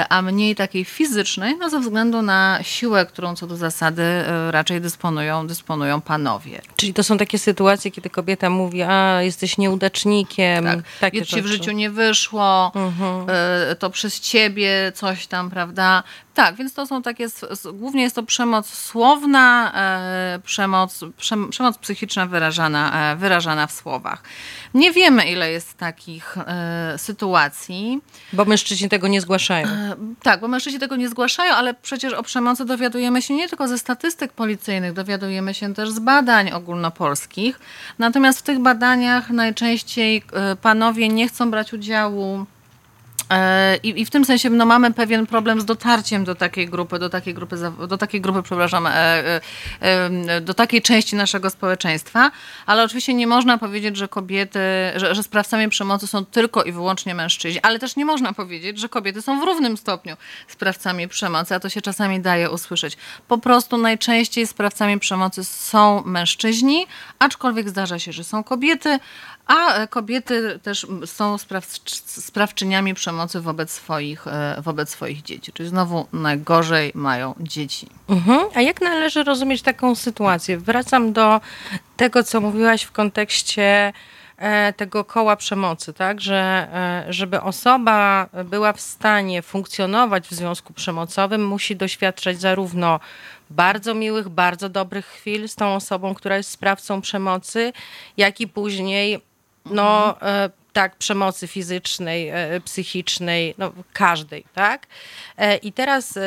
Speaker 2: a mniej takiej fizycznej, no ze względu na siłę, którą co do zasady e, raczej dysponują, dysponują panowie.
Speaker 1: Czyli to są takie sytuacje, kiedy kobieta mówi, a jesteś nieudacznikiem. Tak,
Speaker 2: takie ci w życiu nie wyszło, mhm. E, to przez ciebie coś tam, prawda? Tak, więc to są takie, głównie jest to przemoc słowna, e, przemoc, przemoc psychiczna wyrażana, e, wyrażana w słowach. Nie wiemy, ile jest takich e, sytuacji.
Speaker 1: Bo mężczyźni tego nie zgłaszają.
Speaker 2: tak, bo mężczyźni tego nie zgłaszają, ale przecież o przemocy dowiadujemy się nie tylko ze statystyk policyjnych, dowiadujemy się też z badań ogólnopolskich. Natomiast w tych badaniach najczęściej panowie nie chcą brać udziału I, I, w tym sensie no, mamy pewien problem z dotarciem do takiej grupy, do takiej grupy, do takiej grupy, przepraszam, e, e, do takiej części naszego społeczeństwa, ale oczywiście nie można powiedzieć, że kobiety, że, że sprawcami przemocy są tylko i wyłącznie mężczyźni, ale też nie można powiedzieć, że kobiety są w równym stopniu sprawcami przemocy, a to się czasami daje usłyszeć. Po prostu najczęściej sprawcami przemocy są mężczyźni, aczkolwiek zdarza się, że są kobiety, a kobiety też są spraw, sprawczyniami przemocy wobec swoich, e, wobec swoich dzieci. Czyli znowu najgorzej mają dzieci.
Speaker 1: Mhm. A jak należy rozumieć taką sytuację? Wracam do tego, co mówiłaś w kontekście e, tego koła przemocy, tak? Że e, żeby osoba była w stanie funkcjonować w związku przemocowym, musi doświadczać zarówno bardzo miłych, bardzo dobrych chwil z tą osobą, która jest sprawcą przemocy, jak i później no, e, tak, przemocy fizycznej, e, psychicznej, no, każdej, tak? E, I teraz,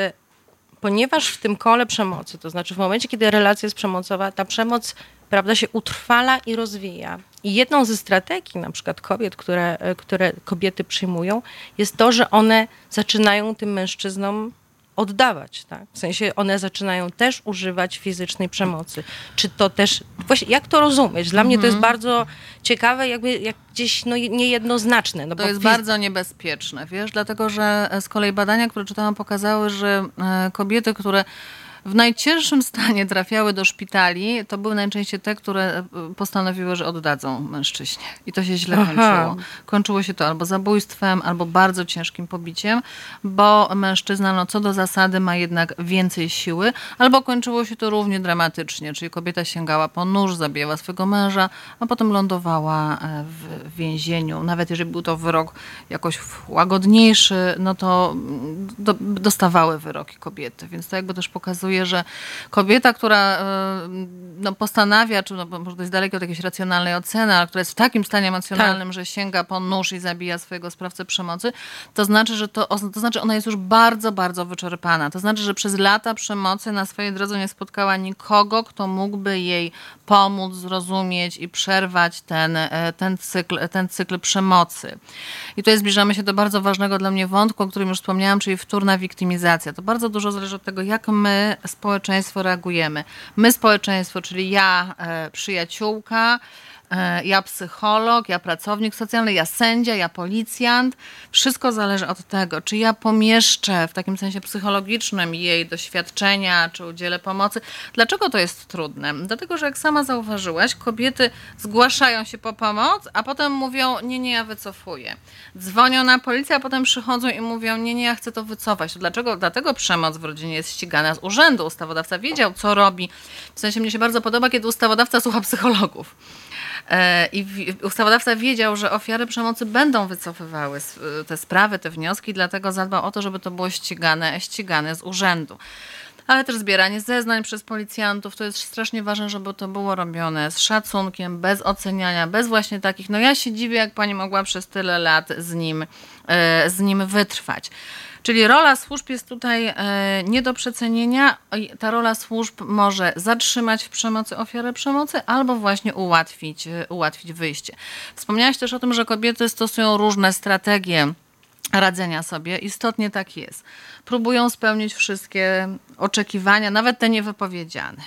Speaker 1: ponieważ w tym kole przemocy, to znaczy w momencie, kiedy relacja jest przemocowa, ta przemoc, prawda, się utrwala i rozwija. I jedną ze strategii, na przykład kobiet, które, które kobiety przyjmują, jest to, że one zaczynają tym mężczyznom oddawać, tak? W sensie one zaczynają też używać fizycznej przemocy. Czy to też, właśnie jak to rozumieć? Dla mnie to jest mhm. bardzo ciekawe, jakby jak gdzieś no, niejednoznaczne. No
Speaker 2: to jest fiz... bardzo niebezpieczne, wiesz, dlatego że z kolei badania, które czytałam, pokazały, że e, kobiety, które w najcięższym stanie trafiały do szpitali, to były najczęściej te, które e, postanowiły, że oddadzą mężczyźnie. I to się źle Aha. kończyło. Kończyło się to albo zabójstwem, albo bardzo ciężkim pobiciem, bo mężczyzna, no co do zasady, ma jednak więcej siły, albo kończyło się to równie dramatycznie, czyli kobieta sięgała po nóż, zabijała swojego męża, a potem lądowała e, w więzieniu. Nawet jeżeli był to wyrok jakoś łagodniejszy, no to mm, do, dostawały wyroki kobiety. Więc to jakby też pokazuje, pokazuje, że kobieta, która e, no, postanawia, czy no, może to jest daleko od jakiejś racjonalnej oceny, ale która jest w takim stanie emocjonalnym, tak. że sięga po nóż i zabija swojego sprawcę przemocy, to znaczy, że to, to znaczy ona jest już bardzo, bardzo wyczerpana. To znaczy, że przez lata przemocy na swojej drodze nie spotkała nikogo, kto mógłby jej pomóc, zrozumieć i przerwać ten, e, ten, cykl, ten cykl przemocy. I tutaj zbliżamy się do bardzo ważnego dla mnie wątku, o którym już wspomniałam, czyli wtórna wiktymizacja. To bardzo dużo zależy od tego, jak my społeczeństwo reagujemy. My społeczeństwo, czyli ja, e, przyjaciółka, ja psycholog, ja pracownik socjalny, ja sędzia, ja policjant. Wszystko zależy od tego, czy ja pomieszczę w takim sensie psychologicznym jej doświadczenia, czy udzielę pomocy. Dlaczego to jest trudne? Dlatego, że jak sama zauważyłaś, kobiety zgłaszają się po pomoc, a potem mówią, nie, nie, ja wycofuję. Dzwonią na policję, a potem przychodzą i mówią, nie, nie, ja chcę to wycofać. Dlaczego? Dlatego przemoc w rodzinie jest ścigana z urzędu. Ustawodawca wiedział, co robi. W sensie mnie się bardzo podoba, kiedy ustawodawca słucha psychologów. E, I ustawodawca wiedział, że ofiary przemocy będą wycofywały te sprawy, te wnioski, dlatego zadbał o to, żeby to było ścigane, ścigane z urzędu ale też zbieranie zeznań przez policjantów. To jest strasznie ważne, żeby to było robione z szacunkiem, bez oceniania, bez właśnie takich. No ja się dziwię, jak pani mogła przez tyle lat z nim, e, z nim wytrwać. Czyli rola służb jest tutaj e, nie do przecenienia. Ta rola służb może zatrzymać w przemocy ofiarę przemocy albo właśnie ułatwić, e, ułatwić wyjście. Wspomniałaś też o tym, że kobiety stosują różne strategie radzenia sobie. Istotnie tak jest. Próbują spełnić wszystkie oczekiwania, nawet te niewypowiedziane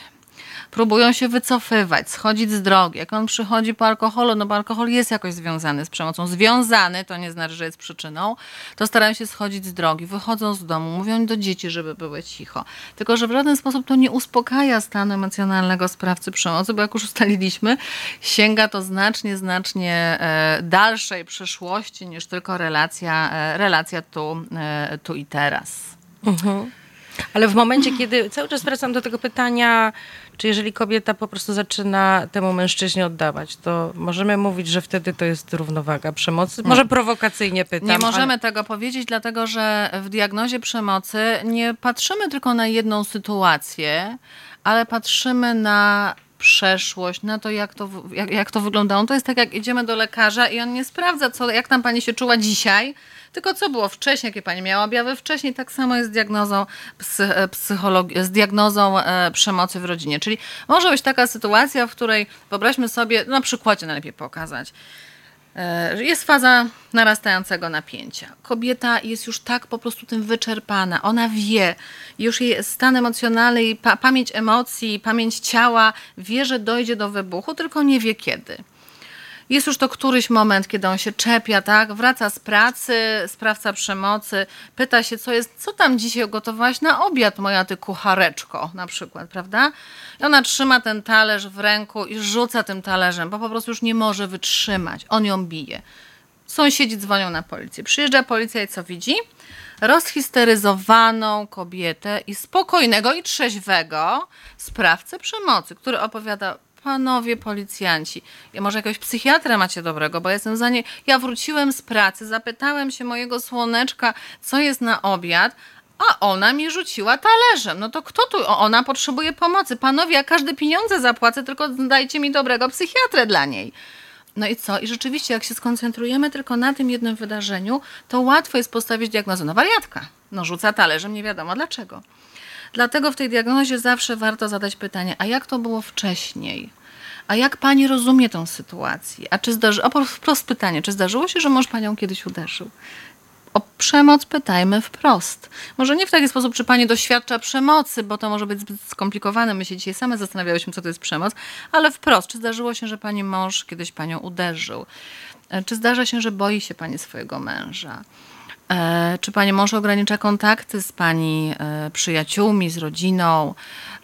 Speaker 2: próbują się wycofywać, schodzić z drogi. Jak on przychodzi po alkoholu, no bo alkohol jest jakoś związany z przemocą. Związany, to nie znaczy, że jest przyczyną, to starają się schodzić z drogi, wychodzą z domu, mówią do dzieci, żeby były cicho. Tylko, że w żaden sposób to nie uspokaja stanu emocjonalnego sprawcy przemocy, bo jak już ustaliliśmy, sięga to znacznie, znacznie e, dalszej przyszłości niż tylko relacja, e, relacja tu, e, tu i teraz. Mhm.
Speaker 1: Ale w momencie, kiedy cały czas wracam do tego pytania, czy jeżeli kobieta po prostu zaczyna temu mężczyźnie oddawać, to możemy mówić, że wtedy to jest równowaga przemocy? Może prowokacyjnie pytam.
Speaker 2: Nie możemy ale... tego powiedzieć, dlatego że w diagnozie przemocy nie patrzymy tylko na jedną sytuację, ale patrzymy na przeszłość, na to, jak to, jak, jak to wyglądało. To jest tak, jak idziemy do lekarza i on nie sprawdza, co, jak tam pani się czuła dzisiaj, tylko co było wcześniej, jakie pani miała objawy wcześniej. Tak samo jest z diagnozą, e, psychologii, z diagnozą e, przemocy w rodzinie. Czyli może być taka sytuacja, w której wyobraźmy sobie, na przykładzie najlepiej pokazać, jest faza narastającego napięcia. Kobieta jest już tak po prostu tym wyczerpana. Ona wie, już jej stan emocjonalny, pa pamięć emocji, pamięć ciała wie, że dojdzie do wybuchu, tylko nie wie kiedy. Jest już to któryś moment, kiedy on się czepia, tak? Wraca z pracy, sprawca przemocy, pyta się, co jest, co tam dzisiaj gotowałaś na obiad, moja ty kuchareczko, na przykład, prawda? I ona trzyma ten talerz w ręku i rzuca tym talerzem, bo po prostu już nie może wytrzymać. On ją bije. Sąsiedzi dzwonią na policję. Przyjeżdża policja i co widzi? rozhisteryzowaną kobietę i spokojnego i trzeźwego sprawcę przemocy, który opowiada: panowie policjanci, ja może jakiegoś psychiatra macie dobrego, bo jestem za nie. Ja wróciłem z pracy, zapytałem się mojego słoneczka, co jest na obiad, a ona mi rzuciła talerzem. No to kto tu? Ona potrzebuje pomocy. Panowie, ja każde pieniądze zapłacę, tylko dajcie mi dobrego psychiatrę dla niej. No i co? I rzeczywiście, jak się skoncentrujemy tylko na tym jednym wydarzeniu, to łatwo jest postawić diagnozę. No wariatka. No rzuca talerzem, nie wiadomo dlaczego. Dlatego w tej diagnozie zawsze warto zadać pytanie, a jak to było wcześniej? A jak pani rozumie tę sytuację? A czy zdarzy... O, wprost pytanie, czy zdarzyło się, że mąż panią kiedyś uderzył? O przemoc pytajmy wprost. Może nie w taki sposób, czy pani doświadcza przemocy, bo to może być zbyt skomplikowane. My się dzisiaj same zastanawiałyśmy, co to jest przemoc, ale wprost, czy zdarzyło się, że pani mąż kiedyś panią uderzył? E, czy zdarza się, że boi się pani swojego męża? E, czy pani mąż ogranicza kontakty z pani e, przyjaciółmi, z rodziną?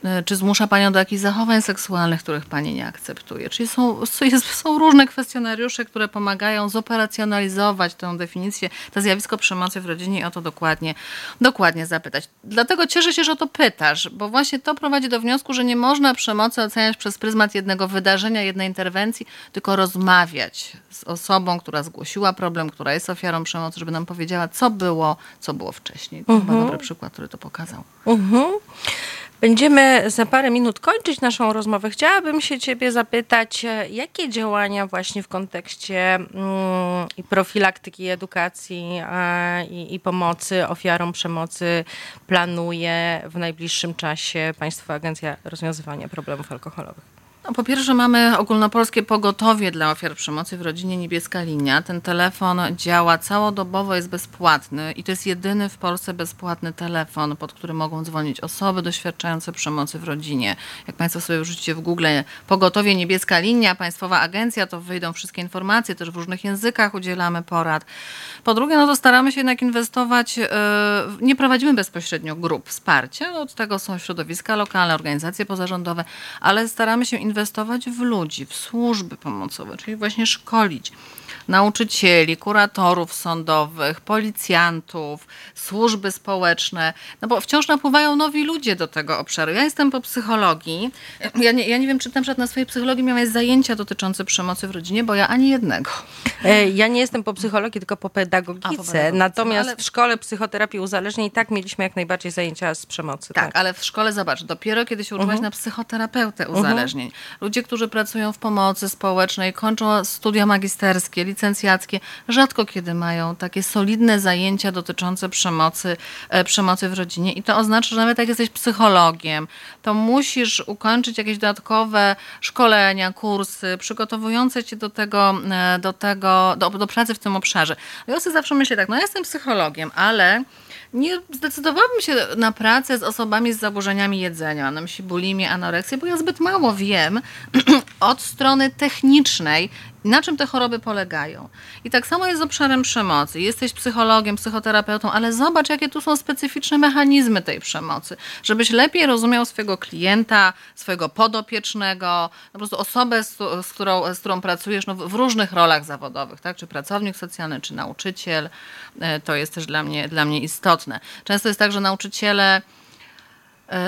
Speaker 2: E, czy zmusza panią do jakichś zachowań seksualnych, których pani nie akceptuje? Czyli są, są różne kwestionariusze, które pomagają zoperacjonalizować tę definicję, to zjawisko przemocy w rodzinie i o to dokładnie, dokładnie zapytać. Dlatego cieszę się, że o to pytasz, bo właśnie to prowadzi do wniosku, że nie można przemocy oceniać przez pryzmat jednego wydarzenia, jednej interwencji, tylko rozmawiać z osobą, która zgłosiła problem, która jest ofiarą przemocy, żeby nam powiedziała, co było, co było wcześniej. To uh -huh. chyba mhm. dobry przykład, który to pokazał. Uh mhm. -huh.
Speaker 1: Będziemy za parę minut kończyć naszą rozmowę. Chciałabym się Ciebie zapytać, e, jakie działania właśnie w kontekście mm, i profilaktyki, edukacji a, i, i, pomocy ofiarom przemocy planuje w najbliższym czasie Państwowa Agencja Rozwiązywania Problemów Alkoholowych?
Speaker 2: No, po pierwsze mamy ogólnopolskie pogotowie dla ofiar przemocy w rodzinie Niebieska Linia. Ten telefon działa całodobowo, jest bezpłatny i to jest jedyny w Polsce bezpłatny telefon, pod który mogą dzwonić osoby doświadczające przemocy w rodzinie. Jak Państwo sobie wrzucicie w Google pogotowie Niebieska Linia, Państwowa Agencja, to wyjdą wszystkie informacje, też w różnych językach udzielamy porad. Po drugie, no to staramy się jednak inwestować, yy, nie prowadzimy bezpośrednio grup wsparcia, od tego są środowiska lokalne, organizacje pozarządowe, ale staramy się inwestować inwestować w ludzi, w służby pomocowe, czyli właśnie szkolić nauczycieli, kuratorów sądowych, policjantów, służby społeczne, no bo wciąż napływają nowi ludzie do tego obszaru. Ja jestem po psychologii. Ja nie, ja nie wiem, czy na przykład na swojej psychologii miałeś zajęcia dotyczące przemocy w rodzinie, bo ja ani jednego.
Speaker 1: E, ja nie jestem po psychologii, tylko po pedagogice. A, po pedagogice. Natomiast ale... w szkole psychoterapii uzależnień i tak mieliśmy jak najbardziej zajęcia z przemocy.
Speaker 2: Tak, tak. ale w szkole, zobacz, dopiero kiedy się uczyłaś uh mhm. -huh. na psychoterapeutę mhm. uzależnień. Uh -huh. Ludzie, którzy pracują w pomocy społecznej, kończą studia magisterskie, licencjackie, rzadko kiedy mają takie solidne zajęcia dotyczące przemocy, e, przemocy w rodzinie. I to oznacza, że nawet jak jesteś psychologiem, to musisz ukończyć jakieś dodatkowe szkolenia, kursy, przygotowujące cię do tego, e, do tego, do, do pracy w tym obszarze. Ja sobie zawsze myślę tak, no ja jestem psychologiem, ale nie zdecydowałabym się na pracę z osobami z zaburzeniami jedzenia, na myśli bulimię, anoreksję, bo ja zbyt mało wiem od strony technicznej, na czym te choroby polegają. I tak samo jest z obszarem przemocy. Jesteś psychologiem, psychoterapeutą, ale zobacz, jakie tu są specyficzne mechanizmy tej przemocy. Żebyś lepiej rozumiał swojego klienta, swojego podopiecznego, po prostu osobę, z, z, którą, z którą pracujesz no, w różnych rolach zawodowych, tak? czy pracownik socjalny, czy nauczyciel. E, to jest też dla mnie, dla mnie istotne. Często jest tak, że nauczyciele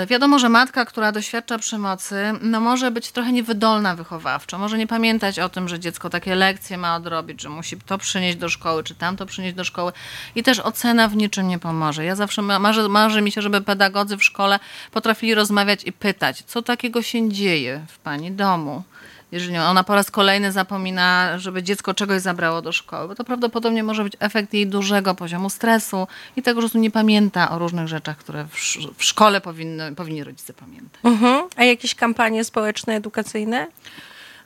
Speaker 2: wiadomo, że matka, która doświadcza przemocy, no może być trochę niewydolna wychowawczo, może nie pamiętać o tym, że dziecko takie lekcje ma odrobić, że musi to przynieść do szkoły, czy tamto przynieść do szkoły. I też ocena w niczym nie pomoże. Ja zawsze marzę, marzy mi się, żeby pedagodzy w szkole potrafili rozmawiać i pytać, co takiego się dzieje w pani domu jeżeli ona po raz kolejny zapomina, żeby dziecko czegoś zabrało do szkoły, bo to prawdopodobnie może być efekt jej dużego poziomu stresu i tego, że nie pamięta o różnych rzeczach, które w, w szkole powinny, powinni rodzice pamiętać.
Speaker 1: Mhm. A jakieś kampanie społeczne, edukacyjne?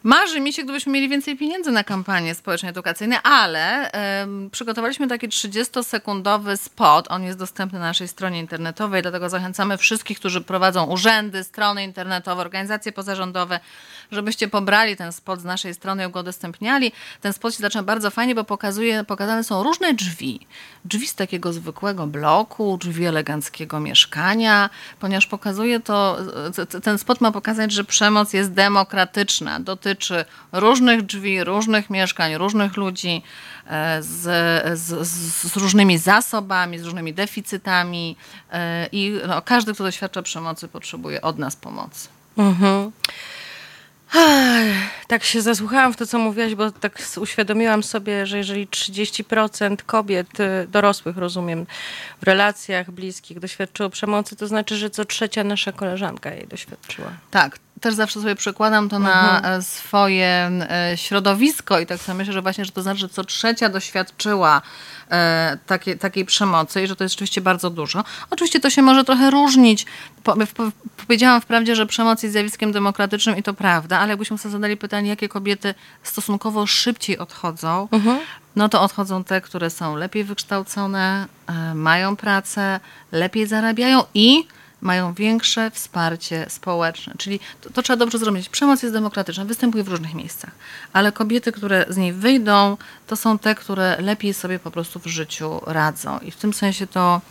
Speaker 2: Marzy mi się, gdybyśmy mieli więcej pieniędzy na kampanie społeczno-edukacyjne, ale um, przygotowaliśmy taki 30-sekundowy spot. On jest dostępny na naszej stronie internetowej, dlatego zachęcamy wszystkich, którzy prowadzą urzędy, strony internetowe, organizacje pozarządowe, żebyście pobrali ten spot z naszej strony i go udostępniali. Ten spot się zaczyna bardzo fajnie, bo pokazuje, pokazane są różne drzwi. Drzwi z takiego zwykłego bloku, drzwi eleganckiego mieszkania, ponieważ pokazuje to, ten spot ma pokazać, że przemoc jest demokratyczna, dotyczy różnych drzwi, różnych mieszkań, różnych ludzi e, z, z, z różnymi zasobami, z różnymi deficytami e, i no, każdy, kto doświadcza przemocy, potrzebuje od nas pomocy. Mhm.
Speaker 1: Tak się zasłuchałam w to, co mówiłaś, bo tak uświadomiłam sobie, że jeżeli 30% kobiet, y, dorosłych rozumiem, w relacjach bliskich doświadczyło przemocy, to znaczy, że co trzecia nasza koleżanka jej doświadczyła.
Speaker 2: Tak, też zawsze sobie przekładam to mhm. na e, swoje e, środowisko i tak sobie myślę, że właśnie, że to znaczy, że co trzecia doświadczyła e, takiej, takiej przemocy i że to jest rzeczywiście bardzo dużo. Oczywiście to się może trochę różnić. Po, po, powiedziałam wprawdzie, że przemoc jest zjawiskiem demokratycznym i to prawda, ale jakbyśmy sobie zadali pytanie, jakie kobiety stosunkowo szybciej odchodzą, mhm. no to odchodzą te, które są lepiej wykształcone, mają pracę, lepiej zarabiają i mają większe wsparcie społeczne. Czyli to, to, trzeba dobrze zrozumieć. Przemoc jest demokratyczna, występuje w różnych miejscach, ale kobiety, które z niej wyjdą, to są te, które lepiej sobie po prostu w życiu radzą. I w tym sensie to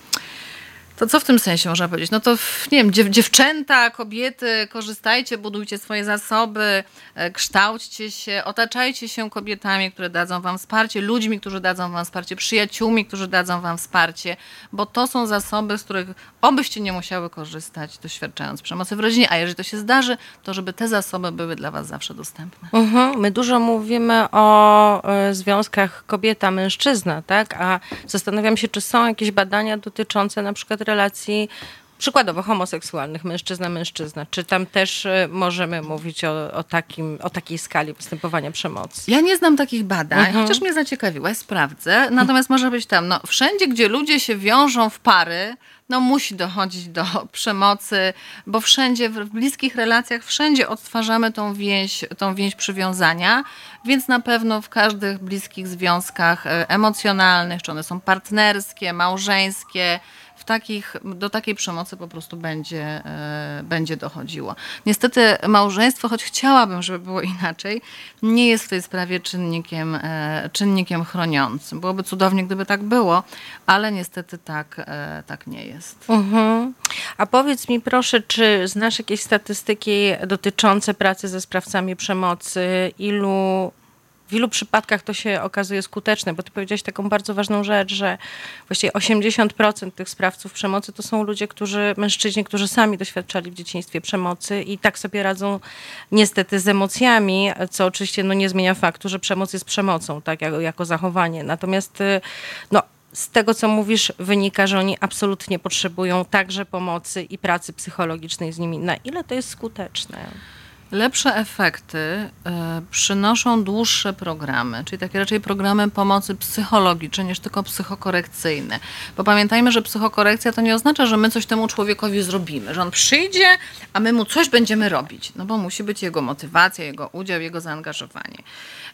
Speaker 2: to co w tym sensie można powiedzieć? No to, nie wiem, dziewczęta, kobiety, korzystajcie, budujcie swoje zasoby, e, kształćcie się, otaczajcie się kobietami, które dadzą wam wsparcie, ludźmi, którzy dadzą wam wsparcie, przyjaciółmi, którzy dadzą wam wsparcie, bo to są zasoby, z których obyście nie musiały korzystać, doświadczając przemocy w rodzinie, a jeżeli to się zdarzy, to żeby te zasoby były dla was zawsze dostępne.
Speaker 1: Mhm. My dużo mówimy o y, związkach kobieta-mężczyzna, tak? A zastanawiam się, czy są jakieś badania dotyczące na przykład relacji przykładowo homoseksualnych, mężczyzna-mężczyzna. Czy tam też y, możemy mówić o, o, takim, o takiej skali występowania przemocy?
Speaker 2: Ja nie znam takich badań, mhm. chociaż mnie zaciekawiłaś, sprawdzę. Natomiast może być tam, no, wszędzie, gdzie ludzie się wiążą w pary, no musi dochodzić do przemocy, bo wszędzie, w bliskich relacjach, wszędzie odtwarzamy tą więź, tą więź przywiązania, więc na pewno w każdych bliskich związkach e, emocjonalnych, czy one są partnerskie, małżeńskie, takich, do takiej przemocy po prostu będzie, e, będzie dochodziło. Niestety małżeństwo, choć chciałabym, żeby było inaczej, nie jest w tej sprawie czynnikiem, e, czynnikiem chroniącym. Byłoby cudownie, gdyby tak było, ale niestety tak, e, tak nie jest.
Speaker 1: Mhm. A powiedz mi proszę, czy znasz jakieś statystyki dotyczące pracy ze sprawcami przemocy? Ilu w ilu przypadkach to się okazuje skuteczne, bo ty powiedziałeś taką bardzo ważną rzecz, że właściwie 80% tych sprawców przemocy to są ludzie, którzy, mężczyźni, którzy sami doświadczali w dzieciństwie przemocy i tak sobie radzą niestety z emocjami, co oczywiście no, nie zmienia faktu, że przemoc jest przemocą, tak, jako, jako zachowanie. Natomiast y, no, z tego, co mówisz, wynika, że oni absolutnie potrzebują także pomocy i pracy psychologicznej z nimi. Na ile to jest skuteczne?
Speaker 2: Lepsze efekty y, przynoszą dłuższe programy, czyli takie raczej programy pomocy psychologicznej niż tylko psychokorekcyjne. Bo pamiętajmy, że psychokorekcja to nie oznacza, że my coś temu człowiekowi zrobimy, że on przyjdzie, a my mu coś będziemy robić. No bo musi być jego motywacja, jego udział, jego zaangażowanie.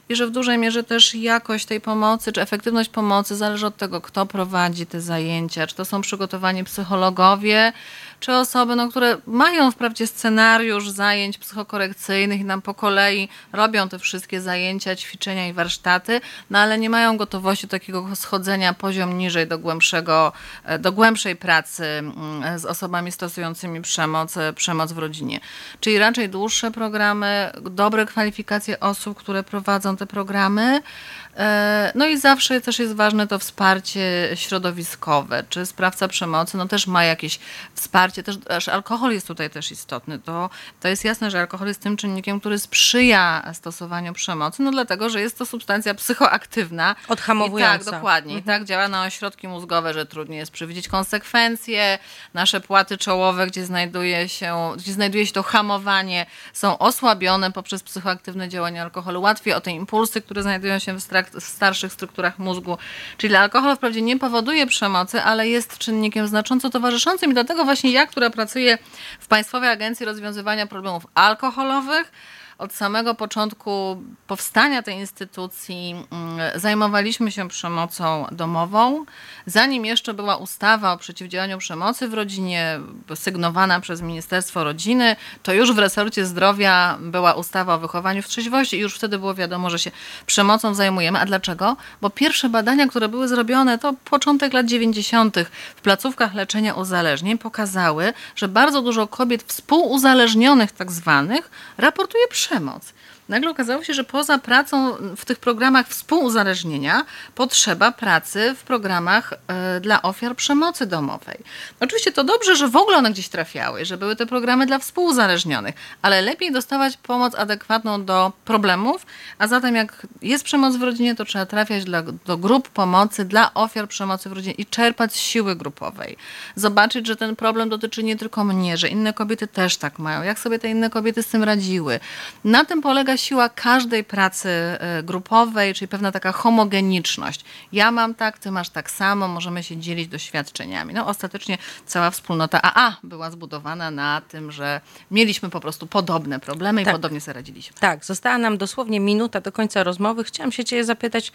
Speaker 2: I że w dużej mierze też jakość tej pomocy, czy efektywność pomocy zależy od tego, kto prowadzi te zajęcia, czy to są przygotowani psychologowie, czy osoby, no, które mają wprawdzie scenariusz zajęć psychokorekcyjnych i nam po kolei robią te wszystkie zajęcia, ćwiczenia i warsztaty, no ale nie mają gotowości takiego schodzenia poziom niżej do, głębszego, e, do głębszej pracy mm, z osobami stosującymi przemoc, e, przemoc w rodzinie. Czyli raczej dłuższe programy, dobre kwalifikacje osób, które prowadzą te programy, no i zawsze też jest ważne to wsparcie środowiskowe. Czy sprawca przemocy no też ma jakieś wsparcie, też, też alkohol jest tutaj też istotny. To, to jest jasne, że alkohol jest tym czynnikiem, który sprzyja stosowaniu przemocy, no dlatego, że jest to substancja psychoaktywna.
Speaker 1: Odhamowująca.
Speaker 2: I tak, dokładnie. Mhm. I tak działa na ośrodki mózgowe, że trudniej jest przewidzieć konsekwencje. Nasze płaty czołowe, gdzie znajduje się, gdzie znajduje się to hamowanie, są osłabione poprzez psychoaktywne działanie alkoholu. Łatwiej o te impulsy, które znajdują się w, w starszych strukturach mózgu. Czyli alkohol wprawdzie nie powoduje przemocy, ale jest czynnikiem znacząco towarzyszącym i dlatego właśnie ja, która pracuję w Państwowej Agencji Rozwiązywania Problemów Alkoholowych, od samego początku powstania tej instytucji mm, zajmowaliśmy się przemocą domową. Zanim jeszcze była ustawa o przeciwdziałaniu przemocy w rodzinie, sygnowana przez Ministerstwo Rodziny, to już w resorcie zdrowia była ustawa o wychowaniu w trzeźwości i już wtedy było wiadomo, że się przemocą zajmujemy. A dlaczego? Bo pierwsze badania, które były zrobione, to początek lat 90. w placówkach leczenia uzależnień pokazały, że bardzo dużo kobiet współuzależnionych tak zwanych raportuje przemoc przemoc. Nagle okazało się, że poza pracą w tych programach współuzależnienia potrzeba pracy w programach y, dla ofiar przemocy domowej. Oczywiście to dobrze, że w ogóle one gdzieś trafiały, że były te programy dla współuzależnionych, ale lepiej dostawać pomoc adekwatną do problemów, a zatem jak jest przemoc w rodzinie, to trzeba trafiać dla, do grup pomocy dla ofiar przemocy w rodzinie i czerpać z siły grupowej. Zobaczyć, że ten problem dotyczy nie tylko mnie, że inne kobiety też tak mają, jak sobie te inne kobiety z tym radziły. Na tym polega siła każdej pracy e, grupowej, czyli pewna taka homogeniczność. Ja mam tak, ty masz tak samo, możemy się dzielić doświadczeniami. No ostatecznie cała wspólnota AA była zbudowana na tym, że mieliśmy po prostu podobne problemy tak. i podobnie sobie radziliśmy.
Speaker 1: Tak, została nam dosłownie minuta do końca rozmowy. Chciałam się ciebie zapytać,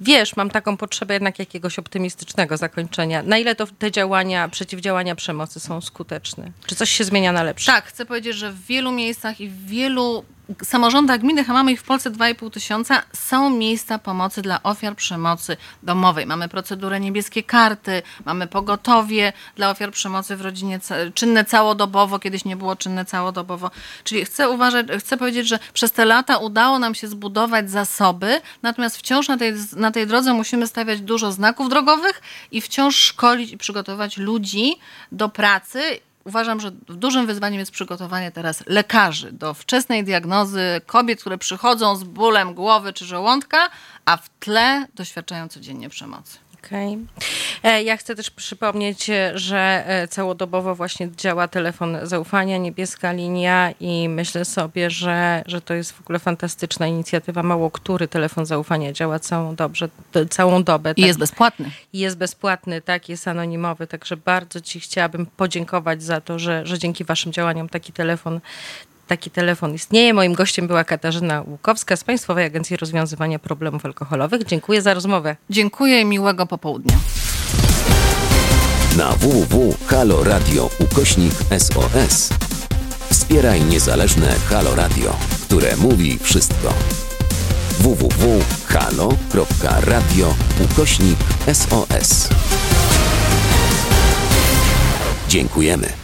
Speaker 1: wiesz, mam taką potrzebę jednak jakiegoś optymistycznego zakończenia. Na ile to te działania, przeciwdziałania przemocy są skuteczne? Czy coś się zmienia na lepsze?
Speaker 2: Tak, chcę powiedzieć, że w wielu miejscach i w wielu samorządach gminnych, a mamy ich w Polsce 2,5 tysiąca, są miejsca pomocy dla ofiar przemocy domowej. Mamy procedurę niebieskie karty, mamy pogotowie dla ofiar przemocy w rodzinie, czynne całodobowo, kiedyś nie było czynne całodobowo. Czyli chcę uważać, chcę powiedzieć, że przez te lata udało nam się zbudować zasoby, natomiast wciąż na tej, na tej drodze musimy stawiać dużo znaków drogowych i wciąż szkolić i przygotować ludzi do pracy uważam, że dużym wyzwaniem jest przygotowanie teraz lekarzy do wczesnej diagnozy kobiet, które przychodzą z bólem głowy czy żołądka, a w tle doświadczają codziennie przemocy.
Speaker 1: Okay. E, ja chcę też przypomnieć, że e, całodobowo właśnie działa telefon zaufania, niebieska linia i myślę sobie, że, że to jest w ogóle fantastyczna inicjatywa. Mało który telefon zaufania działa całą, dobrze, całą dobę.
Speaker 2: I tak. jest bezpłatny.
Speaker 1: I jest bezpłatny, tak, jest anonimowy, także bardzo Ci chciałabym podziękować za to, że, że dzięki Waszym działaniom taki telefon taki telefon istnieje. Moim gościem była Katarzyna Łukowska z Państwowej Agencji Rozwiązywania Problemów Alkoholowych. Dziękuję za rozmowę.
Speaker 2: Dziękuję i miłego popołudnia.
Speaker 3: Na www.haloradio ukośnik SOS wspieraj niezależne Halo Radio, które mówi wszystko. www.halo.radio ukośnik SOS Dziękujemy.